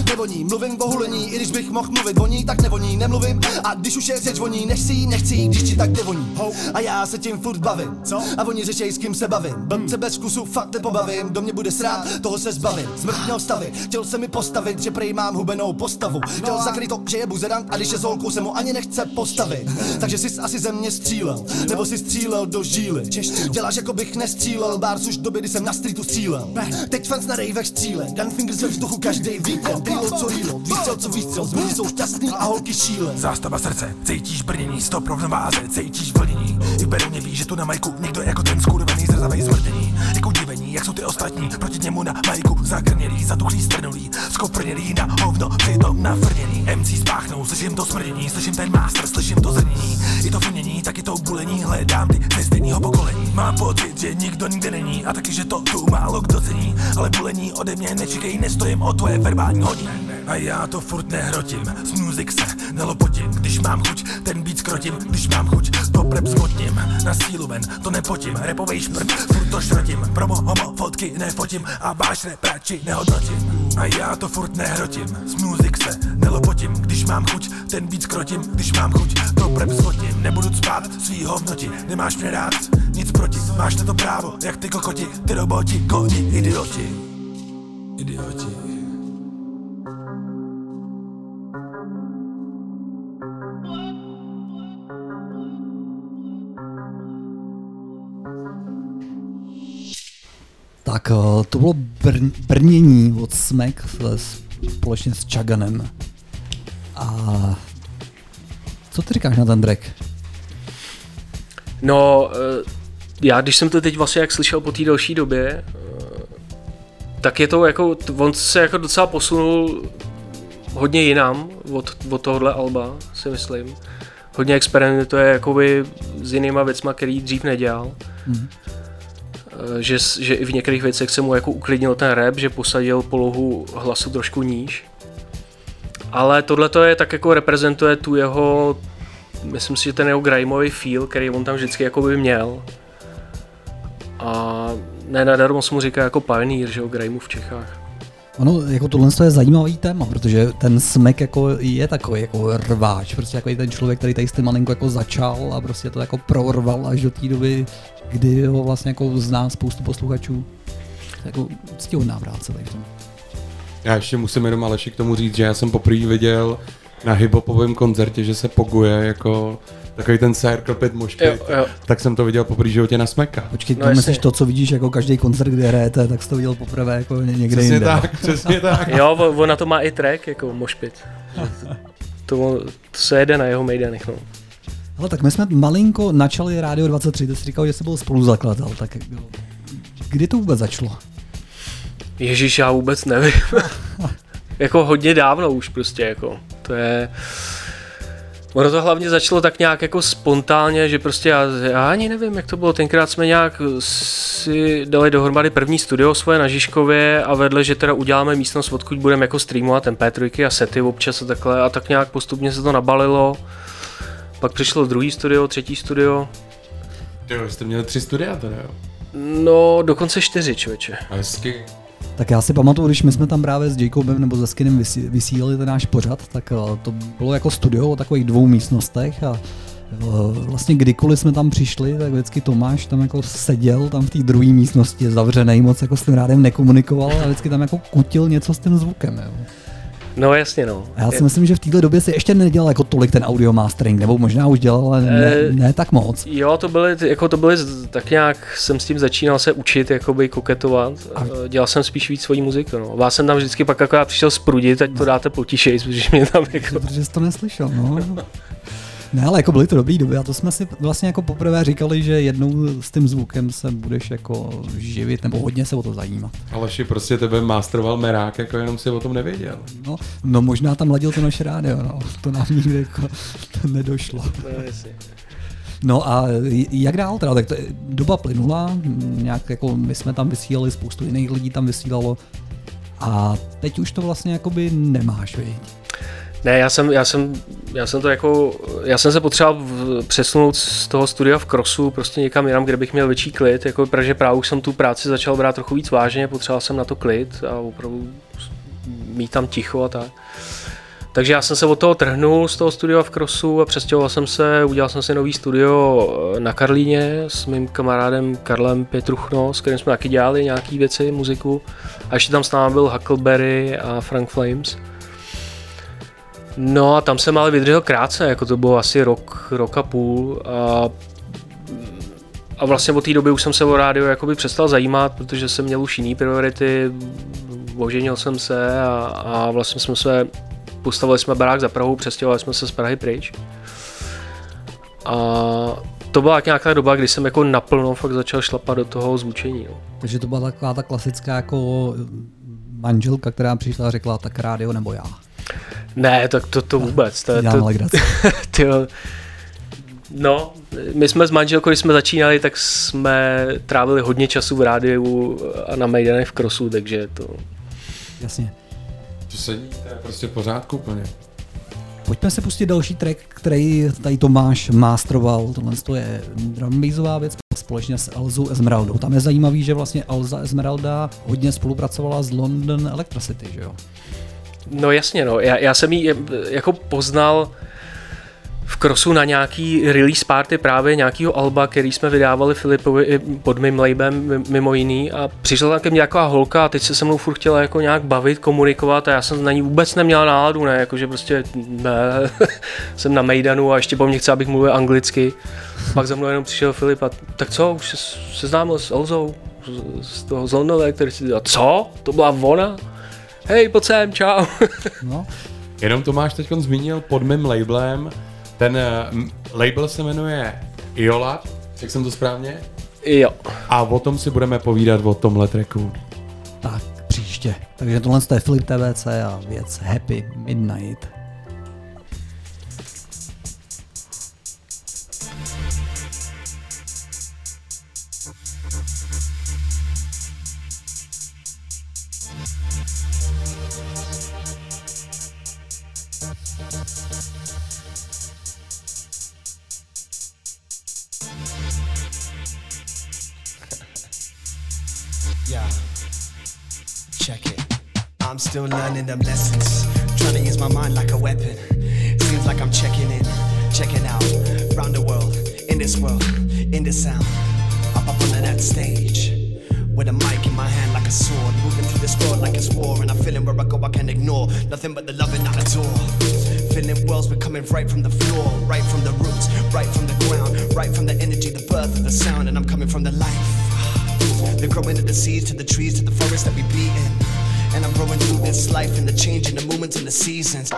Nevoní, mluvím o hulení, i když bych mohl mluvit voní, tak nevoní, nemluvím. A když už je řeč voní, nechci, nechci, když ti tak nevoní. A já se tím furt bavím. Co? A oni řešej, s kým se bavím. Blbce bez kusu fakt nepobavím, do mě bude srát, toho se zbavím. Smrt stavy. Chtěl se mi postavit, že prej mám hubenou postavu. Chtěl no zakryt to, že je buzerant a když je zolkou se mu ani nechce postavit. Takže jsi asi ze mě střílel, nebo si střílel do žíly. Děláš jako bych nestřílel, bárs už doby, kdy jsem na streetu střílel. Teď fans na ravech stříle, gunfingers ve vzduchu každý víkend. Reload co reload, výstřel co výstřel, zmluví jsou šťastný a holky šíle. Zástava srdce, cítíš brnění, stop rovnováze, cítíš vlnění. I v ví, že tu na majku někdo jako ten skurvený zrzavej zmrtění. Jako jak jsou ty ostatní, proti němu na majku zakrnělý, zatuchlý, strnulý, skoprnělý na hovno, přitom nafrněný. MC spáchnou, slyším to smrdění, slyším ten master, slyším to zrnění. I to frnění, taky to bulení, hledám ty ze stejného pokolení. Mám pocit, že nikdo nikde není a taky, že to tu málo kdo cení. Ale bulení ode mě nečekej, nestojím o tvoje verbální hodí. A já to furt nehrotím, z music se nelopotím, když mám chuť, ten beat skrotím, když mám chuť, to prep zmotním, na sílu ven, to nepotím, repovej šmrt, furt to šrotím, promo homo, fotky nefotím a váš reprači nehodnotím. A já to furt nehrotím, z music se nelopotím, když mám chuť, ten beat skrotím, když mám chuť, to prep zmotím, nebudu spát svý hovnoti, nemáš mě rád, nic proti, máš na to právo, jak ty kokoti, ty roboti, koni, idioti. Idioti. Tak eh, to bylo br- brnění od Smek společně s Chaganem. A co ty říkáš na ten track? No, eh, já když jsem to teď vlastně jak slyšel po té další době, eh, tak je to jako, on se jako docela posunul hodně jinam od, od tohohle alba, si myslím. Hodně experimentuje jakoby s jinýma věcma, který dřív nedělal. Mm. Eh, že, že i v některých věcech se mu jako uklidnil ten rap, že posadil polohu hlasu trošku níž. Ale tohle to je tak jako reprezentuje tu jeho, myslím si, že ten jeho grimeový feel, který on tam vždycky jako by měl. A ne nadarmo se mu říká jako pioneer, že jo, grimeu v Čechách. Ono, jako tohle je zajímavý téma, protože ten smek jako je takový jako rváč, prostě jako ten člověk, který tady s tím malinko jako začal a prostě to jako prorval až do té doby, kdy ho vlastně jako zná spoustu posluchačů. Jako ctihodná práce takže. Já ještě musím jenom Aleši k tomu říct, že já jsem poprvé viděl na hiphopovém koncertě, že se poguje jako takový ten circle pit mošpit, jo, jo. tak jsem to viděl poprvé životě na Smeka. Počkej, no to myslíš to, co vidíš jako každý koncert, kde hrajete, tak jsi to viděl poprvé jako někde přesně jinde. tak, přesně tak. jo, on na to má i track, jako mošpit. To, to se jede na jeho mejdanech, no. Ale tak my jsme malinko načali Radio 23, ty jsi říkal, že jsi byl spoluzakladatel, tak kdy to vůbec začalo? Ježíš, já vůbec nevím. jako hodně dávno už prostě, jako. To je... Ono to hlavně začalo tak nějak jako spontánně, že prostě já, já ani nevím, jak to bylo. Tenkrát jsme nějak si dali dohromady první studio svoje na Žižkově a vedle, že teda uděláme místnost, odkud budeme jako streamovat MP3 a sety občas a takhle a tak nějak postupně se to nabalilo. Pak přišlo druhý studio, třetí studio. Jo, jste měli tři studia teda jo? No, dokonce čtyři, člověče. Hezky. Tak já si pamatuju, když my jsme tam právě s Jacobem nebo se Skinem vysílali ten náš pořad, tak eh, to bylo jako studio o takových dvou místnostech a eh, vlastně kdykoliv jsme tam přišli, tak vždycky Tomáš tam jako seděl tam v té druhé místnosti zavřený, moc jako s tím rádem nekomunikoval a vždycky tam jako kutil něco s tím zvukem. Jo. No jasně no. Já si myslím, že v této době si ještě nedělal jako tolik ten audio mastering, nebo možná už dělal, ale ne, e, ne tak moc. Jo, to byly, jako to byly, tak nějak jsem s tím začínal se učit, jakoby koketovat. A... Eh, dělal jsem spíš víc svojí muziku, no. Vás jsem tam vždycky pak jako přišel sprudit, ať to dáte potišej, protože mě tam jako... Protože jsi to neslyšel, no. Ne, ale jako byly to dobrý doby a to jsme si vlastně jako poprvé říkali, že jednou s tím zvukem se budeš jako živit nebo hodně se o to zajímat. Aleši prostě tebe masteroval merák, jako jenom si o tom nevěděl. No, no možná tam ladil to naše rádio, no. To nám nikdy jako to nedošlo. No a jak dál teda? Tak to, doba plynula, nějak jako my jsme tam vysílali, spoustu jiných lidí tam vysílalo a teď už to vlastně jakoby nemáš, vidět. Ne, já jsem, já jsem, já jsem to jako, já jsem se potřeboval přesunout z toho studia v Krosu prostě někam jinam, kde bych měl větší klid, jako, protože právě už jsem tu práci začal brát trochu víc vážně, potřeboval jsem na to klid a opravdu mít tam ticho a tak. Takže já jsem se od toho trhnul z toho studia v Krosu a přestěhoval jsem se, udělal jsem si nový studio eh, na Karlíně s mým kamarádem Karlem Pětruchno, s kterým jsme taky dělali nějaké věci, muziku. A ještě tam s námi byl Huckleberry a Frank Flames. No a tam jsem ale vydržel krátce, jako to bylo asi rok, rok a půl a a vlastně od té doby už jsem se o rádio jakoby přestal zajímat, protože jsem měl už jiný priority, oženil jsem se a, a vlastně jsme se, postavili jsme barák za Prahu, přestěhovali jsme se z Prahy pryč. A to byla nějaká doba, kdy jsem jako naplno fakt začal šlapat do toho zvučení. No. Takže to byla taková ta klasická jako manželka, která přišla a řekla tak rádio nebo já. Ne, tak to, to vůbec. To, to, to, No, my jsme s manželkou, když jsme začínali, tak jsme trávili hodně času v rádiu a na Mejdanech v Krosu, takže to... Jasně. To sedí, to je prostě pořádku úplně. Pojďme se pustit další track, který tady Tomáš mástroval. Tohle je drumbasová věc společně s Elzou Esmeraldou. Tam je zajímavý, že vlastně Elza Esmeralda hodně spolupracovala s London Electricity, že jo? No jasně, no. Já, já jsem ji jako poznal v Krosu na nějaký release party právě nějakého alba, který jsme vydávali Filipovi pod mým labem mimo jiný a přišla tam ke mně nějaká holka a teď se se mnou furt chtěla jako nějak bavit, komunikovat a já jsem na ní vůbec neměl náladu, ne, jakože prostě ne, jsem na Mejdanu a ještě po mně chce, abych mluvil anglicky. Pak za mnou jenom přišel Filip a tak co, už se seznámil s Elzou z toho Zlondové, který si a co? To byla ona? Hej, pojď sem, čau. no. Jenom Tomáš teď zmínil pod mým labelem, ten uh, label se jmenuje Iola, jak jsem to správně? Jo. A o tom si budeme povídat o tomhle tracku. Tak, příště. Takže tohle je Flip TVC a věc Happy Midnight. Learning them lessons. Trying to use my mind like a weapon. Seems like I'm checking in, checking out. Round the world, in this world, in this sound. Up up on that stage. With a mic in my hand like a sword. Moving through this world like it's war. And I'm feeling where I go, I can't ignore. Nothing but the loving I adore. Feeling worlds becoming right from the floor. Right from the roots, right from the ground. Right from the energy, the birth of the sound. And I'm coming from the life. They're growing to the seeds, to the trees, to the forest that we be in. And I'm growing through this life and the change in the movements and the seasons.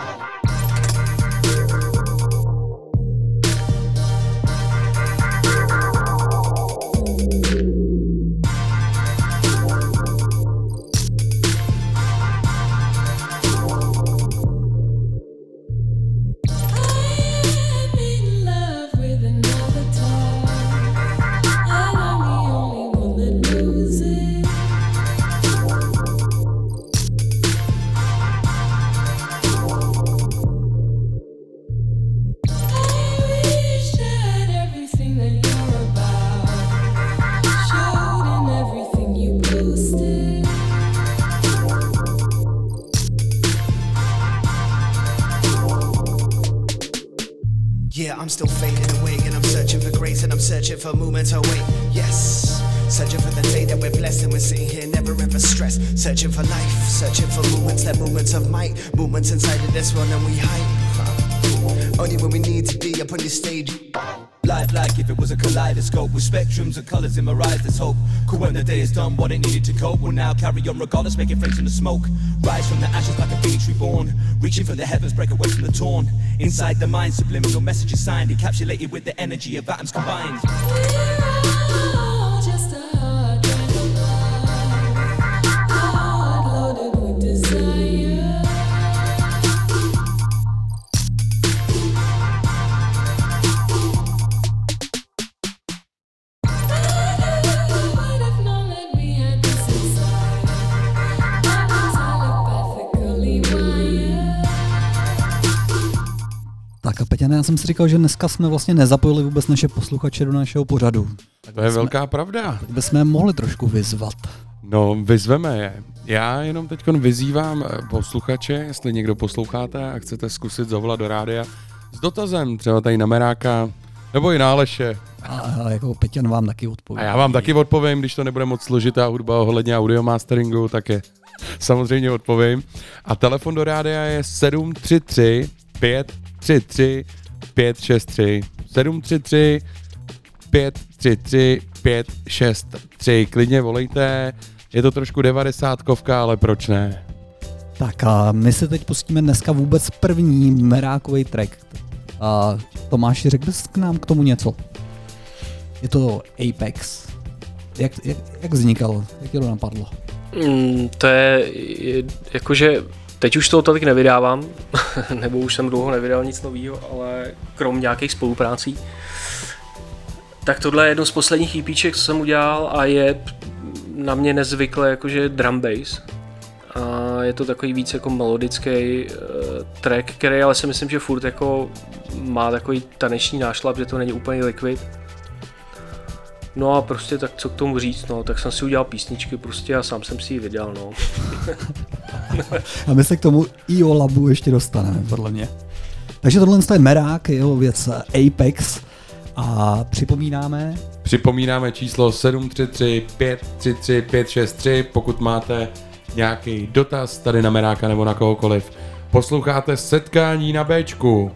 It was a kaleidoscope with spectrums of colours in my eyes. There's hope. Cool when the day is done, what it needed to cope. Will now carry on regardless, making friends in the smoke. Rise from the ashes like a phoenix reborn. Reaching for the heavens, break away from the torn. Inside the mind, subliminal messages signed, encapsulated with the energy of atoms combined. Já jsem si říkal, že dneska jsme vlastně nezapojili vůbec naše posluchače do našeho pořadu. Tak To je bychom- velká pravda. Tak bychom je mohli trošku vyzvat. No, vyzveme je. Já jenom teď vyzývám eh, posluchače, jestli někdo posloucháte a chcete zkusit zavolat do rádia s dotazem, třeba tady na Meráka, nebo i na Aleše. A, a jako Peťan vám taky odpoví. A já vám taky odpovím, když to nebude moc složitá hudba ohledně audio masteringu, tak je samozřejmě odpovím. A telefon do rádia je 733 533 563 733 533 563. Klidně volejte, je to trošku devadesátkovka, ale proč ne? Tak a my se teď pustíme dneska vůbec první merákový track. A Tomáši, řekl bys k nám k tomu něco? Je to Apex. Jak, jak, jak vznikal? Jak tě to napadlo? Mm, to je, je jakože teď už toho tolik nevydávám, nebo už jsem dlouho nevydal nic nového, ale krom nějakých spoluprácí. Tak tohle je jedno z posledních EPček, co jsem udělal a je na mě nezvykle jakože drum bass. A je to takový víc jako melodický uh, track, který ale si myslím, že furt jako má takový taneční nášlap, že to není úplně liquid. No a prostě tak co k tomu říct, no, tak jsem si udělal písničky prostě a sám jsem si ji vydal, no. A my se k tomu IO Labu ještě dostaneme, podle mě. Takže tohle je merák, jeho věc Apex. A připomínáme, Připomínáme číslo 733 533 563, pokud máte nějaký dotaz tady na Meráka nebo na kohokoliv. Posloucháte setkání na Bčku.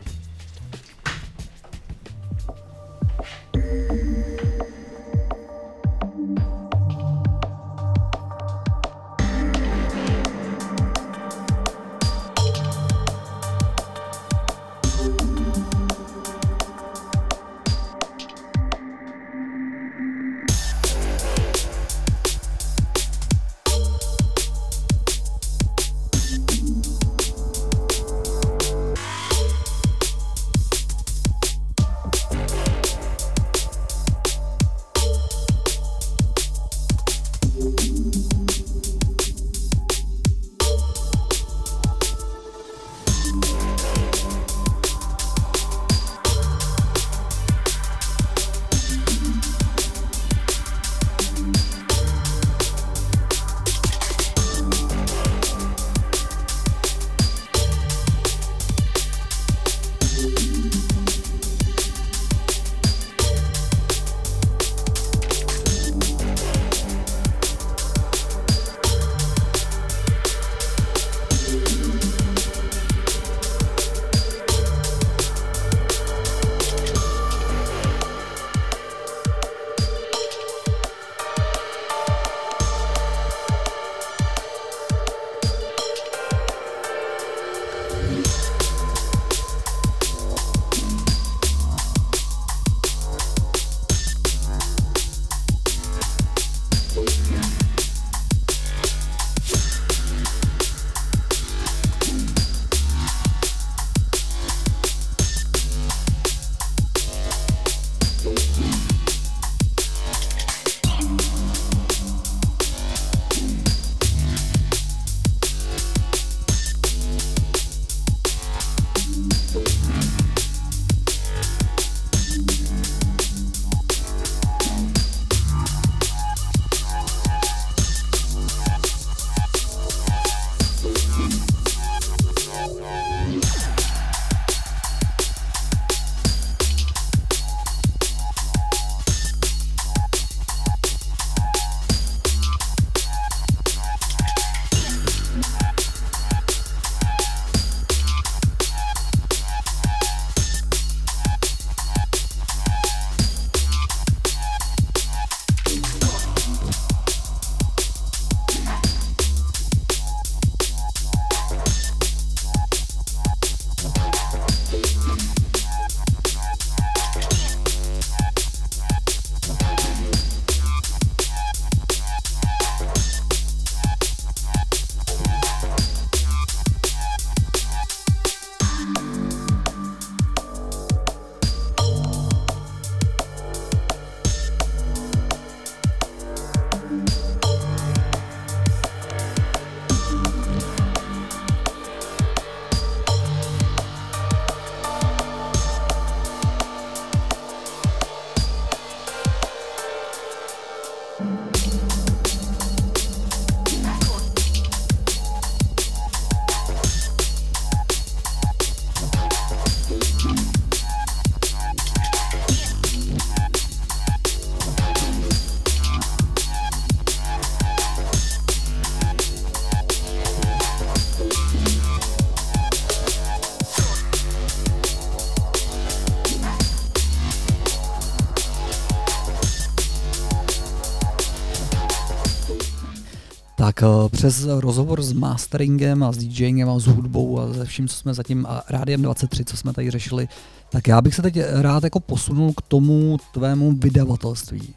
Přes rozhovor s masteringem a s DJingem a s hudbou a se vším, co jsme zatím a Rádiem 23, co jsme tady řešili, tak já bych se teď rád jako posunul k tomu tvému vydavatelství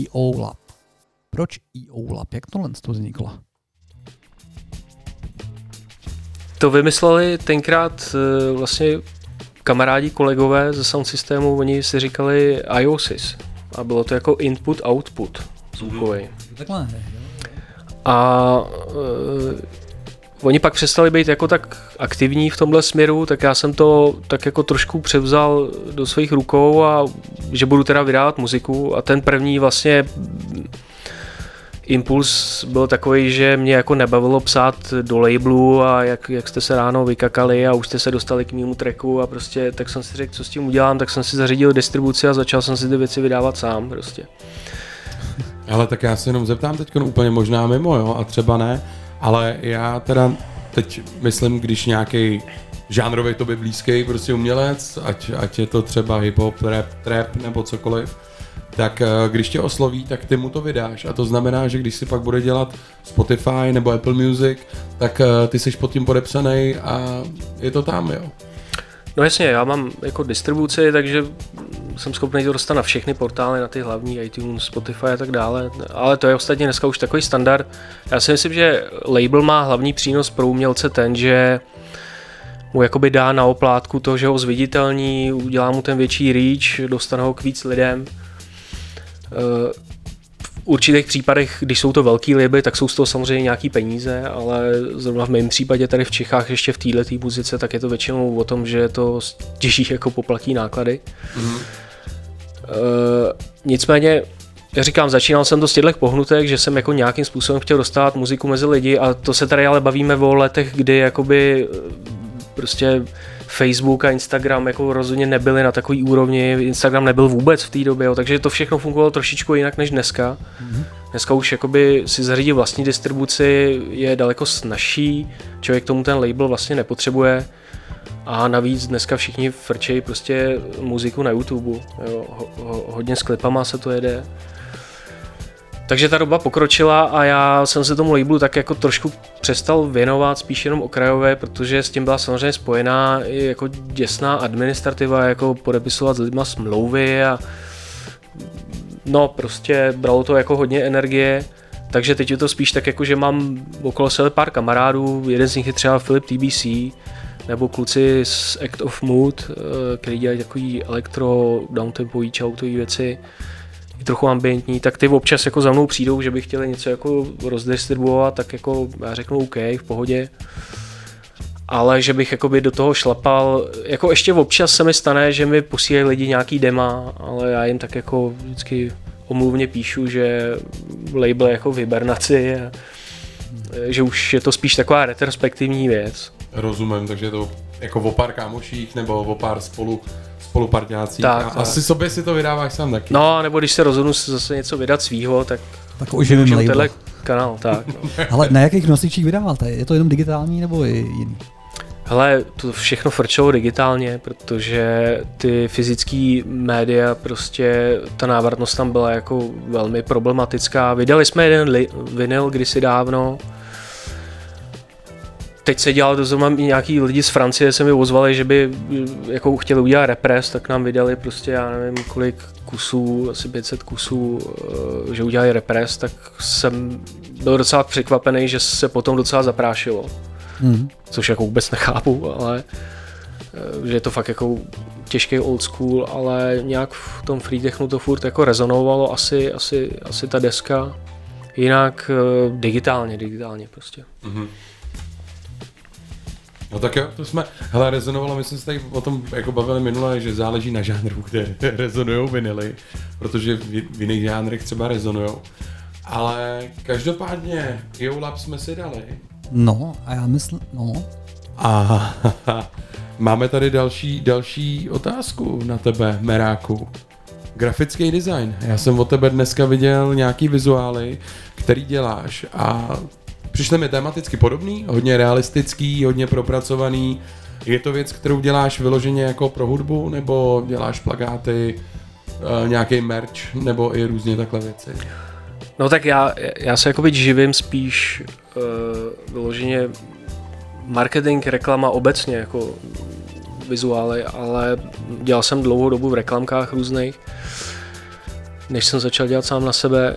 EO Lab. Proč EO Lab? Jak tohle to vzniklo? To vymysleli tenkrát eh, vlastně kamarádi, kolegové ze sound systému, oni si říkali IOSIS a bylo to jako input, output zvukový. Takhle. A uh, oni pak přestali být jako tak aktivní v tomhle směru, tak já jsem to tak jako trošku převzal do svých rukou a že budu teda vydávat muziku a ten první vlastně impuls byl takový, že mě jako nebavilo psát do labelu a jak, jak jste se ráno vykakali a už jste se dostali k mému tracku a prostě tak jsem si řekl, co s tím udělám, tak jsem si zařídil distribuci a začal jsem si ty věci vydávat sám prostě. Ale tak já se jenom zeptám teď úplně možná mimo, jo, a třeba ne, ale já teda teď myslím, když nějaký žánrově tobě blízký prostě umělec, ať, ať je to třeba hip-hop, rap, trap nebo cokoliv, tak eh, když tě osloví, tak ty mu to vydáš. A to znamená, že když si pak bude dělat Spotify nebo Apple Music, tak eh, ty jsi pod tím podepsaný a je to tam, jo. No jasně, já mám jako distribuci, takže jsem schopný to dostat na všechny portály, na ty hlavní iTunes, Spotify a tak dále, ale to je ostatně dneska už takový standard. Já si myslím, že label má hlavní přínos pro umělce ten, že mu jakoby dá na oplátku to, že ho zviditelní, udělá mu ten větší reach, dostane ho k víc lidem. V určitých případech, když jsou to velký liby, tak jsou z toho samozřejmě nějaký peníze, ale zrovna v mém případě tady v Čechách ještě v této muzice, tak je to většinou o tom, že to těží jako poplatí náklady. Uh, nicméně, já říkám, začínal jsem to z těchto pohnutek, že jsem jako nějakým způsobem chtěl dostat muziku mezi lidi a to se tady ale bavíme o letech, kdy jakoby eh, prostě Facebook a Instagram jako rozhodně nebyly na takový úrovni, Instagram nebyl vůbec v té době, jo, takže to všechno fungovalo trošičku jinak než dneska. Dneska už jakoby si zařídit vlastní distribuci je daleko snažší, člověk tomu ten label vlastně nepotřebuje. A navíc dneska všichni frčejí prostě muziku na YouTube. Jo. Ho, ho, hodně s klipama se to jede. Takže ta doba pokročila a já jsem se tomu labelu tak jako trošku přestal věnovat spíš jenom okrajové, protože s tím byla samozřejmě spojená i jako děsná administrativa, jako podepisovat s lidma smlouvy a no prostě bralo to jako hodně energie. Takže teď je to spíš tak jako, že mám okolo sebe pár kamarádů, jeden z nich je třeba Filip TBC, nebo kluci z Act of Mood, eh, který dělají takový elektro, downtempový, choutový věci, i trochu ambientní, tak ty občas jako za mnou přijdou, že by chtěli něco jako rozdistribuovat, tak jako já řeknu OK, v pohodě. Ale že bych jakoby do toho šlapal, jako ještě občas se mi stane, že mi posílají lidi nějaký dema, ale já jim tak jako vždycky omluvně píšu, že label je jako v hibernaci a že už je to spíš taková retrospektivní věc. Rozumím, takže je to jako o pár kámoších nebo o pár spolu, spoluparťácích. Tak, a tak. asi sobě si to vydáváš sám taky. No, nebo když se rozhodnu zase něco vydat svýho, tak Tak oživím label. tenhle kanál, tak. No. Ale na jakých nosičích vydáváte? Je to jenom digitální nebo i jiný? Hele, to všechno frčelo digitálně, protože ty fyzické média, prostě ta návratnost tam byla jako velmi problematická. Vydali jsme jeden li- vinyl kdysi dávno, Teď se dělal to zrovna i nějaký lidi z Francie se mi ozvali, že by jako chtěli udělat repres, tak nám vydali prostě já nevím kolik kusů, asi 500 kusů, eh, že udělali repres, tak jsem byl docela překvapený, že se potom docela zaprášilo Mhm. což jako vůbec nechápu, ale eh, že je to fakt jako těžký old school, ale nějak v tom free technu to furt jako rezonovalo asi, asi, asi ta deska, jinak eh, digitálně, digitálně prostě. No tak jo, to jsme, hele, rezonovalo, my jsme se tady o tom jako bavili minule, že záleží na žánru, kde rezonují vinily, protože v, v jiných žánrech třeba rezonujou. Ale každopádně, Geolab jsme si dali. No, a já myslím, no, A máme tady další, další otázku na tebe, Meráku. Grafický design. Já jsem od tebe dneska viděl nějaký vizuály, který děláš a přišly mi tematicky podobný, hodně realistický, hodně propracovaný. Je to věc, kterou děláš vyloženě jako pro hudbu, nebo děláš plagáty, eh, nějaký merch, nebo i různě takhle věci? No tak já, já se jakoby živím spíš uh, vyloženě marketing, reklama obecně, jako vizuály, ale dělal jsem dlouhou dobu v reklamkách různých, než jsem začal dělat sám na sebe.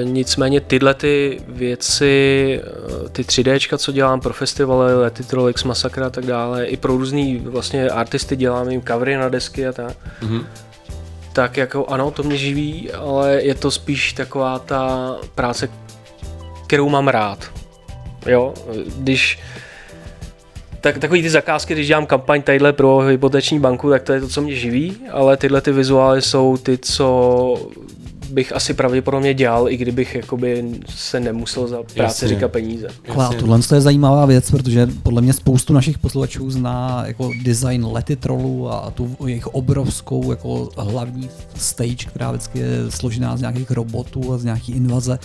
E, Nicméně tyhle ty věci, e, ty 3Dčka, co dělám pro festivaly, Lety Trolix, Masakra a tak dále, i pro různý vlastně artisty dělám jim covery na desky a tak, Mhm. tak jako ano, to mě živí, ale je to spíš taková ta práce, kterou mám rád. Jo, když tak, takový ty zakázky, když dělám kampaň tadyhle pro hypoteční banku, tak to je to, co mě živí, ale tyhle ty vizuály jsou ty, co bych asi pravděpodobně dělal, i kdybych jakoby se nemusel za práci Jasně. říkat peníze. A tohle je zajímavá věc, protože podle mě spoustu našich posluchačů zná jako design lety trolů a tu jejich obrovskou jako hlavní stage, která vždycky je složená z nějakých robotů a z nějaký invaze.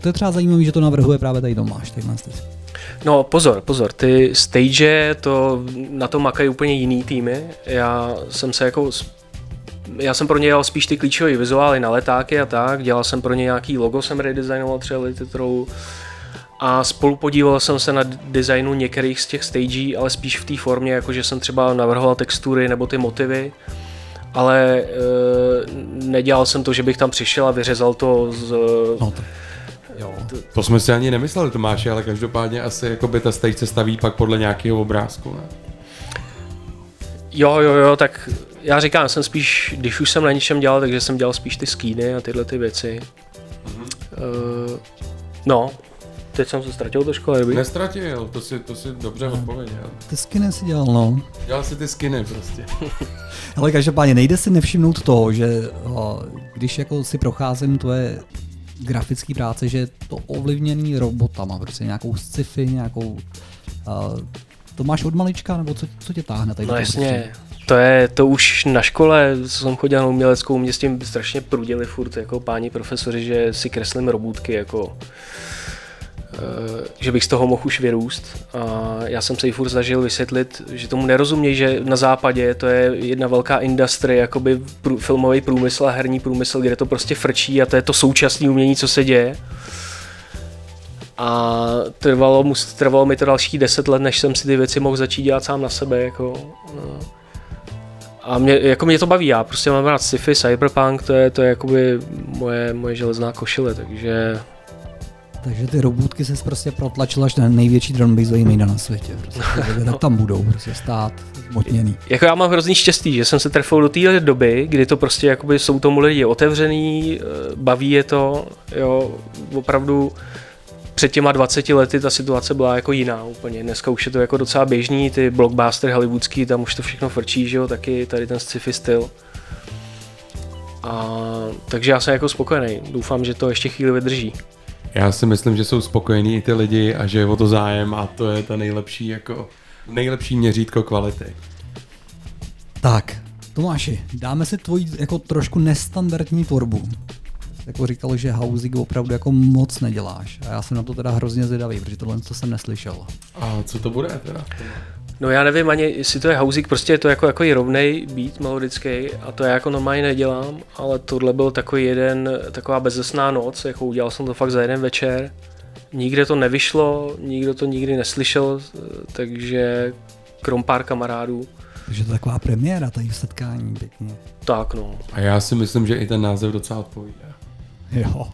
To je třeba zajímavé, že to navrhuje právě tady Tomáš. Si. No pozor, pozor, ty stage, to na to makají úplně jiný týmy. Já jsem se jako já jsem pro ně dělal spíš ty klíčové vizuály na letáky a tak, dělal jsem pro ně nějaký logo, jsem redesignoval třeba Lititrou a spolu podíval jsem se na designu některých z těch stagí, ale spíš v té formě, jako že jsem třeba navrhoval textury nebo ty motivy, ale e, nedělal jsem to, že bych tam přišel a vyřezal to z, No to, jo. To jsme si ani nemysleli, Tomáši, ale každopádně asi jako by ta stage se staví pak podle nějakého obrázku, ne? Jo, jo, jo, tak já říkám, jsem spíš, když už jsem na něčem dělal, takže jsem dělal spíš ty skýny a tyhle ty věci. Uh, no, teď jsem se ztratil do školy, dobrý? Nestratil, to si, to si dobře odpověděl. Ty skiny si dělal, no. Dělal si ty skiny prostě. Ale každopádně nejde si nevšimnout toho, že o, když jako si procházím tvoje grafické práce, že je to ovlivněný robotama, prostě nějakou sci-fi, nějakou... Uh, to máš od malička, nebo co, co tě táhne tady No jasně, to je to už na škole, co jsem chodil na uměleckou, mě s tím strašně prudili furt jako páni profesoři, že si kreslím robůtky, jako že bych z toho mohl už vyrůst. A já jsem se jí furt snažil vysvětlit, že tomu nerozumějí, že na západě to je jedna velká industrie, jakoby prů, filmový průmysl a herní průmysl, kde to prostě frčí a to je to současné umění, co se děje. A trvalo, mu, trvalo mi to další deset let, než jsem si ty věci mohl začít dělat sám na sebe. Jako, no. A mě, jako mě to baví, já prostě mám rád sci-fi, cyberpunk, to je, to je jakoby moje, moje železná košile, takže Takže ty robotky se prostě protlačil až na největší drumbasový mejdan na světě. Prostě, tak tam budou prostě stát zmotněný. jako já mám hrozný štěstí, že jsem se trefil do téhle doby, kdy to prostě jakoby jsou tomu lidi otevřený, eh, baví je to, jo, opravdu před těma 20 lety ta situace byla jako jiná úplně. Dneska už je to jako docela běžný, ty blockbustery hollywoodský, tam už to všechno frčí, že jo, taky tady ten sci-fi styl. A, takže já jsem jako spokojený. Doufám, že to ještě chvíli vydrží. Já si myslím, že jsou spokojení i ty lidi a že je o to zájem a to je ta nejlepší jako nejlepší měřítko kvality. Tak, Tomáši, dáme si tvoji jako trošku nestandardní tvorbu. Jako říkal, že Housing opravdu jako moc neděláš. A já jsem na to teda hrozně zvědavý, protože tohle to jsem neslyšel. A co to bude teda? No já nevím ani, jestli to je houzik, prostě je to jako, jako rovnej beat melodický a to já jako normálně nedělám, ale tohle byl takový jeden, taková bezesná noc, jako udělal jsem to fakt za jeden večer. Nikde to nevyšlo, nikdo to nikdy neslyšel, takže krom pár kamarádů. Takže to je taková premiéra tady v setkání pěkně. Tak no. A já si myslím, že i ten název docela odpovídá. Jo.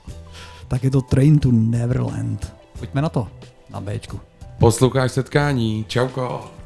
Tak je to Train to Neverland. Pojďme na to. Na Bčku. Posloucháš setkání, čauko.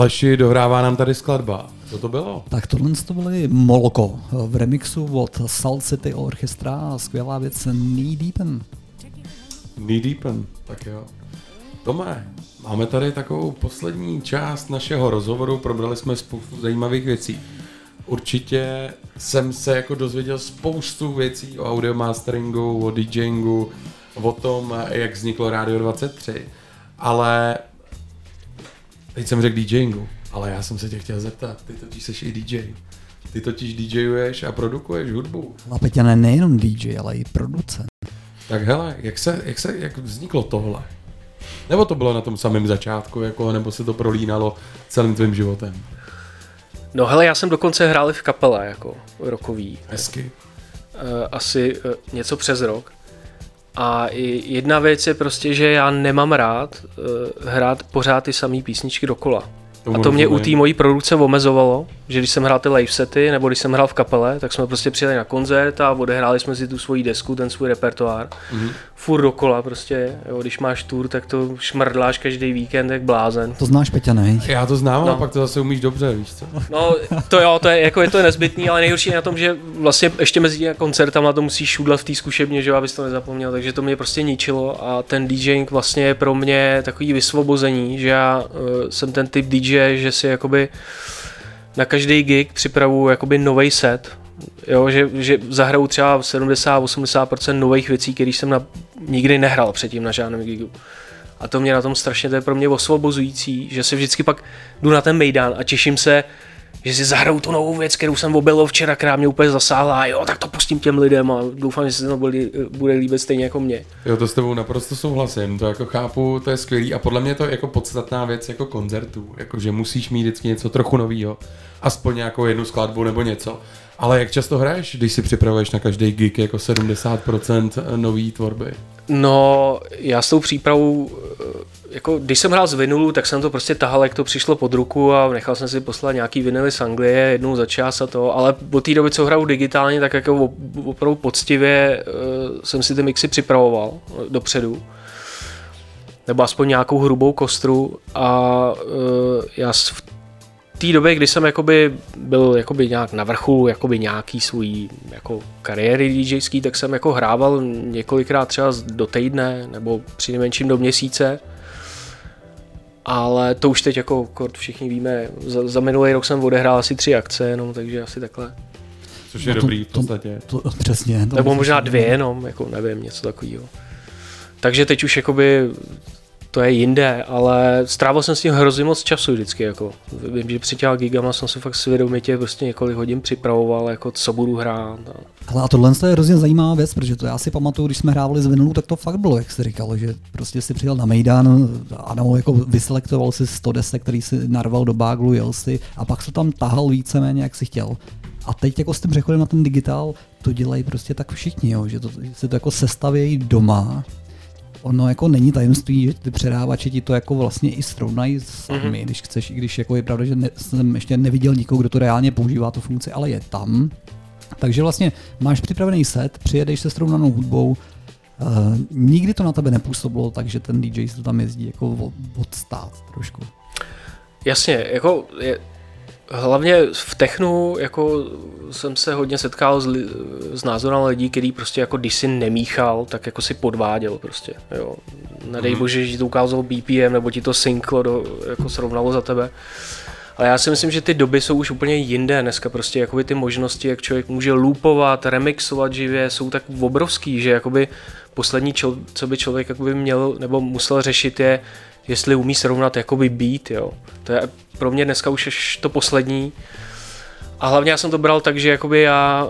Aleši, dohrává nám tady skladba. Co to bylo? Tak tohle to byly Moloko v remixu od Salt City Orchestra, skvělá věc Knee Deepen. Knee Deepen, tak jo. Tome, máme tady takovou poslední část našeho rozhovoru, probrali jsme spoustu zajímavých věcí. Určitě jsem se jako dozvěděl spoustu věcí o audio masteringu, o DJingu, o tom, jak vzniklo Radio 23, ale teď jsem řekl DJingu, ale já jsem se tě chtěl zeptat, ty totiž jsi i DJ. Ty totiž DJuješ a produkuješ hudbu. A Peťa ne, nejenom DJ, ale i producent. Tak hele, jak, se, jak, se, jak vzniklo tohle? Nebo to bylo na tom samém začátku, jako, nebo se to prolínalo celým tvým životem? No hele, já jsem dokonce hrál i v kapele, jako rokový. Hezky. eh, asi eh, něco přes rok. A jedna věc je prostě, že já nemám rád eh, hrát pořád ty samé písničky dokola. Tomu A to mě u té mojí produkce omezovalo, že když jsem hrál ty live sety, nebo když jsem hrál v kapele, tak jsme prostě přijeli na koncert a odehráli jsme si tu svoji desku, ten svůj repertoár. Mhm. Mm-hmm. Furt dokola prostě, jo, když máš tour, tak to šmrdláš každý víkend jak blázen. To znáš, Peťa, ne? Já to znám, no. a pak to zase umíš dobře, víš co? No, to jo, to je, jako je to nezbytný, ale nejhorší je na tom, že vlastně ještě mezi těmi koncertama to musíš šudlat v té zkušebně, že jo, abys to nezapomněl, takže to mě prostě ničilo a ten DJing vlastně je pro mě takový vysvobození, že já uh, jsem ten typ DJ, že si jakoby na každý gig připravuju jakoby nový set, jo, že, že zahraju třeba 70-80% nových věcí, které jsem na, nikdy nehrál předtím na žádném gigu. A to mě na tom strašně, to je pro mě osvobozující, že se vždycky pak jdu na ten Mejdan a těším se, že si zahraju tu novou věc, kterou jsem objevil včera, která mě úplně zasáhla a jo, tak to pustím těm lidem a doufám, že se to bude, bude líbit stejně jako mě. Jo, to s tebou naprosto souhlasím, to jako chápu, to je skvělý a podle mě to je jako podstatná věc jako koncertů, jako že musíš mít vždycky něco trochu novýho, aspoň nějakou jednu skladbu nebo něco. Ale jak často hraješ, když si připravuješ na každý gig jako 70% nový tvorby? No, já s tou přípravou, eh, jako když jsem hrál z vinulu, tak jsem to prostě tahal, jak to přišlo pod ruku a nechal jsem si poslat nějaký vinily z Anglie jednou za čas a to, ale od té doby, co hraju digitálně, tak jako op- opravdu poctivě uh, jsem si ty mixy připravoval eh, dopředu. Nebo aspoň nějakou hrubou kostru a já v té době, kdy jsem jakoby byl jakoby nějak na vrchu jakoby nějaký svůj jako kariéry DJský, tak jsem jako hrával několikrát třeba do týdne nebo při nejmenším do měsíce. Ale to už teď jako kort všichni víme, za, za minulý rok jsem odehrál asi tři akce jenom, takže asi takhle. Což je No to- dobrý v to- podstatě. To, přesně. To Nebo možná dvě jenom, jako nevím, něco takového. Takže teď už jakoby to je jinde, ale strávil jsem s tím hrozně moc času vždycky. Jako. Vím, že při těma gigama jsem se fakt svědomitě prostě několik hodin připravoval, jako co budu hrát. A... Hele, a tohle je hrozně zajímavá věc, protože to já si pamatuju, když jsme hrávali z vinulu, tak to fakt bylo, jak jsi říkal, že prostě si přijel na Mejdan, ano, jako vyselektoval si 100 desek, který si narval do báglu, jel si a pak se tam tahal víceméně, jak si chtěl. A teď jako s tím přechodem na ten digitál, to dělají prostě tak všichni, jo, že to, to jako sestavějí doma, ono jako není tajemství, že ty předávači ti to jako vlastně i srovnají sami, mm-hmm. když chceš, i když jako je pravda, že ne, jsem ještě neviděl nikoho, kdo to reálně používá tu funkci, ale je tam. Takže vlastně máš připravený set, přijedeš se srovnanou hudbou, uh, nikdy to na tebe nepůsobilo, takže ten DJ to tam jezdí jako od, odstát trošku. Jasně, jako je, hlavně v technu jako jsem se hodně setkal s, li, s názorem lidí, který prostě jako když si nemíchal, tak jako si podváděl prostě, jo. Nedej bože, že ti to ukázalo BPM, nebo ti to synklo, do, jako srovnalo za tebe. Ale já si myslím, že ty doby jsou už úplně jinde. Dneska prostě jakoby ty možnosti, jak člověk může loopovat, remixovat živě, jsou tak obrovský, že jakoby poslední, čo, co by člověk jakoby měl nebo musel řešit je, jestli umí srovnat jakoby beat, jo. To je pro mě dneska už to poslední. A hlavně já jsem to bral tak, že jakoby já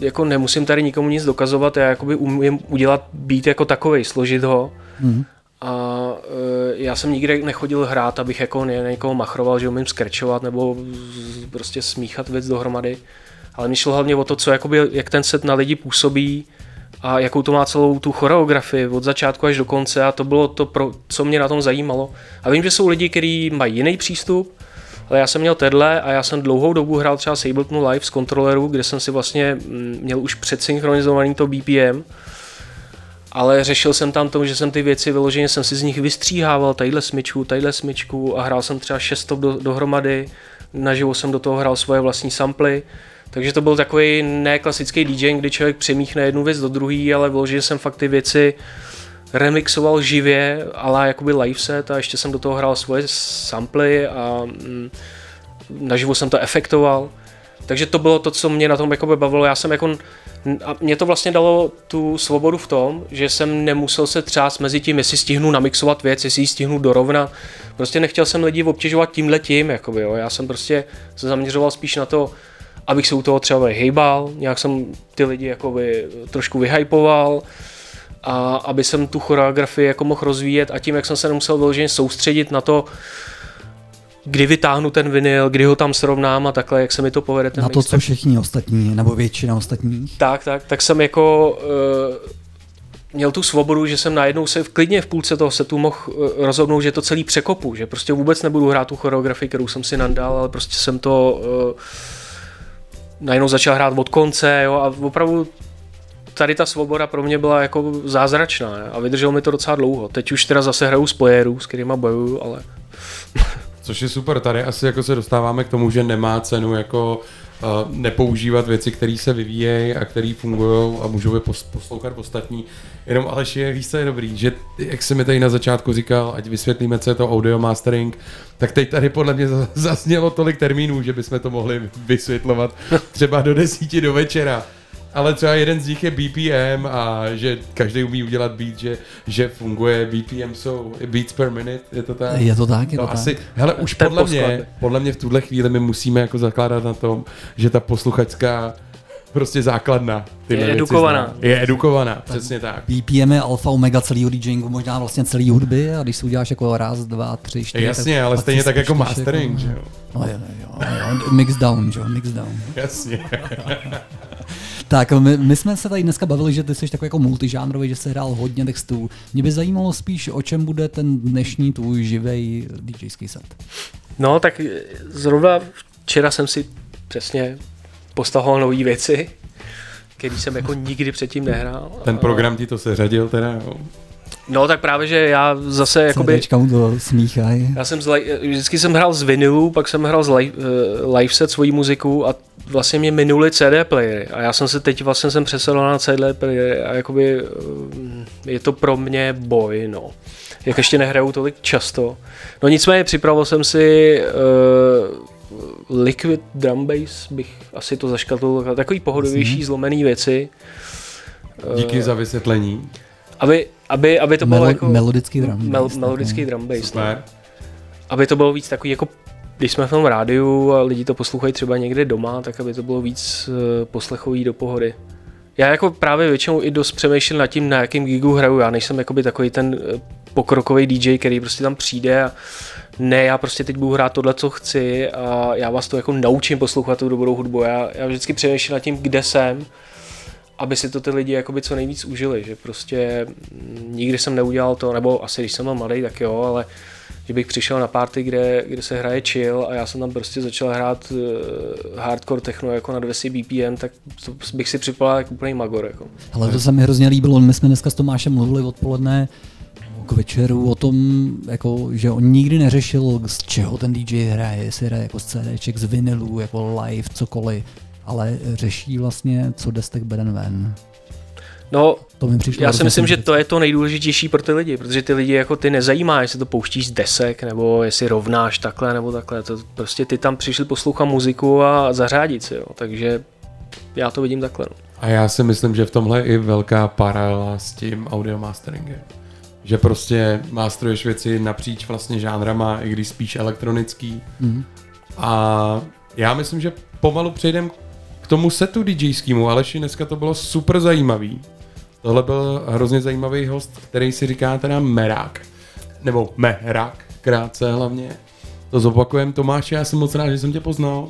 eh, jako nemusím tady nikomu nic dokazovat, já jakoby umím udělat beat jako takovej, složit ho. Mhm. A e, já jsem nikdy nechodil hrát, abych jako ně- někoho machroval, že umím skrčovat nebo z- prostě smíchat věc dohromady. Ale mi šlo hlavně o to, co jakoby, jak ten set na lidi působí, a jakou to má celou tu choreografii od začátku až do konce a to bylo to, pro, co mě na tom zajímalo. A vím, že jsou lidi, kteří mají jiný přístup, ale já jsem měl tenhle a já jsem dlouhou dobu hrál třeba s Ableton Live z kontroleru, kde jsem si vlastně mm, měl už předsynchronizovaný to BPM, ale řešil jsem tam to, že jsem ty věci vyloženě jsem si z nich vystříhával tadyhle smyčku, tadyhle smyčku a hrál jsem třeba šest do, dohromady, naživo jsem do toho hrál svoje vlastní samply, takže to byl takový neklasický DJ, kdy člověk přemíchne jednu věc do druhé, ale vyloženě jsem fakt ty věci remixoval živě, ale jakoby live set a ještě jsem do toho hrál svoje samply a mm, naživo jsem to efektoval. Takže to bylo to, co mě na tom jakoby bavilo. Já jsem jako, a mě to vlastně dalo tu svobodu v tom, že jsem nemusel se třást mezi tím, jestli stihnu namixovat věc, jestli ji stihnu dorovnat. Prostě nechtěl jsem lidi obtěžovat tímhle tím, jakoby, jo. Já jsem prostě se zaměřoval spíš na to, abych se u toho třeba hejbal, nějak jsem ty lidi jakoby trošku vyhypoval, a aby jsem tu choreografii jako mohl rozvíjet a tím, jak jsem se nemusel vyloženě soustředit na to, kdy vytáhnu ten vinyl, kdy ho tam srovnám a takhle, jak se mi to povede ten Na to, mix, co všichni ostatní, nebo většina ostatních. tak, tak, tak jsem jako uh, měl tu svobodu, že jsem najednou se v klidně v půlce toho setu mohl eh, rozhodnout, že to celý překopu, že prostě vůbec nebudu hrát tu choreografii, kterou jsem si nandal, ale prostě jsem to uh, najednou začal hrát od konce jo, a opravdu tady ta svoboda pro mě byla jako zázračná ne? a vydrželo mi to docela dlouho. Teď už teda zase hraju s playerů, s kterýma bojuju, ale Což je super, tady asi jako se dostáváme k tomu, že nemá cenu jako nepoužívat věci, které se vyvíjejí a které fungují a můžou je pos- poslouchat ostatní. Jenom Aleš je, víš, co je dobrý, že jak jsi mi tady na začátku říkal, ať vysvětlíme, co je to audio mastering, tak teď tady podle mě za- zaznělo tolik termínů, že bychom to mohli vysvětlovat třeba do desíti do večera. Ale třeba jeden z nich je BPM a že každý umí udělat beat, že, že funguje BPM jsou beats per minute, je to tak? Je to tak, je to No tak. asi, hele, už Ten podle posklad. mě, podle mě v tuhle chvíli my musíme jako zakládat na tom, že ta posluchačská prostě základna tyhle Je věci edukovaná. Je edukovaná, přesně tak. BPM je alfa omega celého DJingu, možná vlastně celý hudby a když si uděláš jako raz, dva, tři, čtyři. Jasně, tak ale stejně tak jako spočítáš mastering, že jo? No, jo, jo, jo, mix down, že jo, mix down. Jasně. Tak, my, my, jsme se tady dneska bavili, že ty jsi takový jako multižánrový, že jsi hrál hodně textů. Mě by zajímalo spíš, o čem bude ten dnešní tvůj živej DJský set. no tak zrovna včera jsem si přesně postahoval nové věci, který jsem jako nikdy předtím nehrál. Ten program ti to seřadil teda, jo. No tak právě, že já zase jakoby... CDčka mu to smíchaj. Já jsem z, vždycky jsem hrál z vinilu, pak jsem hrál z live, eh, live set svoji muziku a vlastně mě minuli CD playery a já jsem se teď vlastně jsem přesedl na CD playery a jakoby eh, je to pro mě boj, no. Jak ještě nehraju tolik často. No nicméně připravil jsem si uh, Liquid Drum Bass, bych asi to zaškatl, takový pohodovější zlomený věci. Díky za vysvětlení. Aby, aby, aby to bylo Melo- jako... melodický drum Mel, bass, tak, melodický no. drum bass, no Super. aby to bylo víc takový jako když jsme v tom rádiu a lidi to poslouchají třeba někde doma, tak aby to bylo víc eh, poslechový do pohody. Já jako právě většinou i dost přemýšlím nad tím, na jakým gigu hraju. Já nejsem jakoby takový ten eh, pokrokový DJ, který prostě tam přijde a ne, já prostě teď budu hrát tohle, co chci a já vás to jako naučím poslouchat tu dobrou hudbu. Já, já vždycky přemýšlím nad tím, kde jsem, aby si to ty lidi jakoby co nejvíc užili, že prostě mm, nikdy jsem neudělal to, nebo asi když jsem byl mladý, tak jo, ale že bych přišel na party, kde, kde se hraje chill a já jsem tam prostě začal hrát uh, hardcore techno jako na 200 BPM, tak to bych si připadal jako úplný magor. Jako. Ale to se mi hrozně líbilo, my jsme dneska s Tomášem mluvili odpoledne k večeru o tom, jako, že on nikdy neřešil, z čeho ten DJ hraje, jestli hraje jako z CDček, z vinilu, jako live, cokoliv, ale řeší vlastně, co jde beden ven. No, To mi přišlo já si myslím, že to je to nejdůležitější pro ty lidi, protože ty lidi jako ty nezajímá, jestli to pouštíš z desek, nebo jestli rovnáš takhle, nebo takhle. To prostě ty tam přišli poslouchat muziku a zařádit si, jo. takže já to vidím takhle. No. A já si myslím, že v tomhle je i velká paralela s tím audio masteringem. Že prostě masteruješ věci napříč vlastně žánrama, i když spíš elektronický. Mhm. A já myslím, že pomalu přejdem k tomu setu DJskému. Aleši, dneska to bylo super zajímavý. Tohle byl hrozně zajímavý host, který si říká teda Merák. Nebo Mehrák, krátce hlavně. To zopakujem, Tomáši, já jsem moc rád, že jsem tě poznal.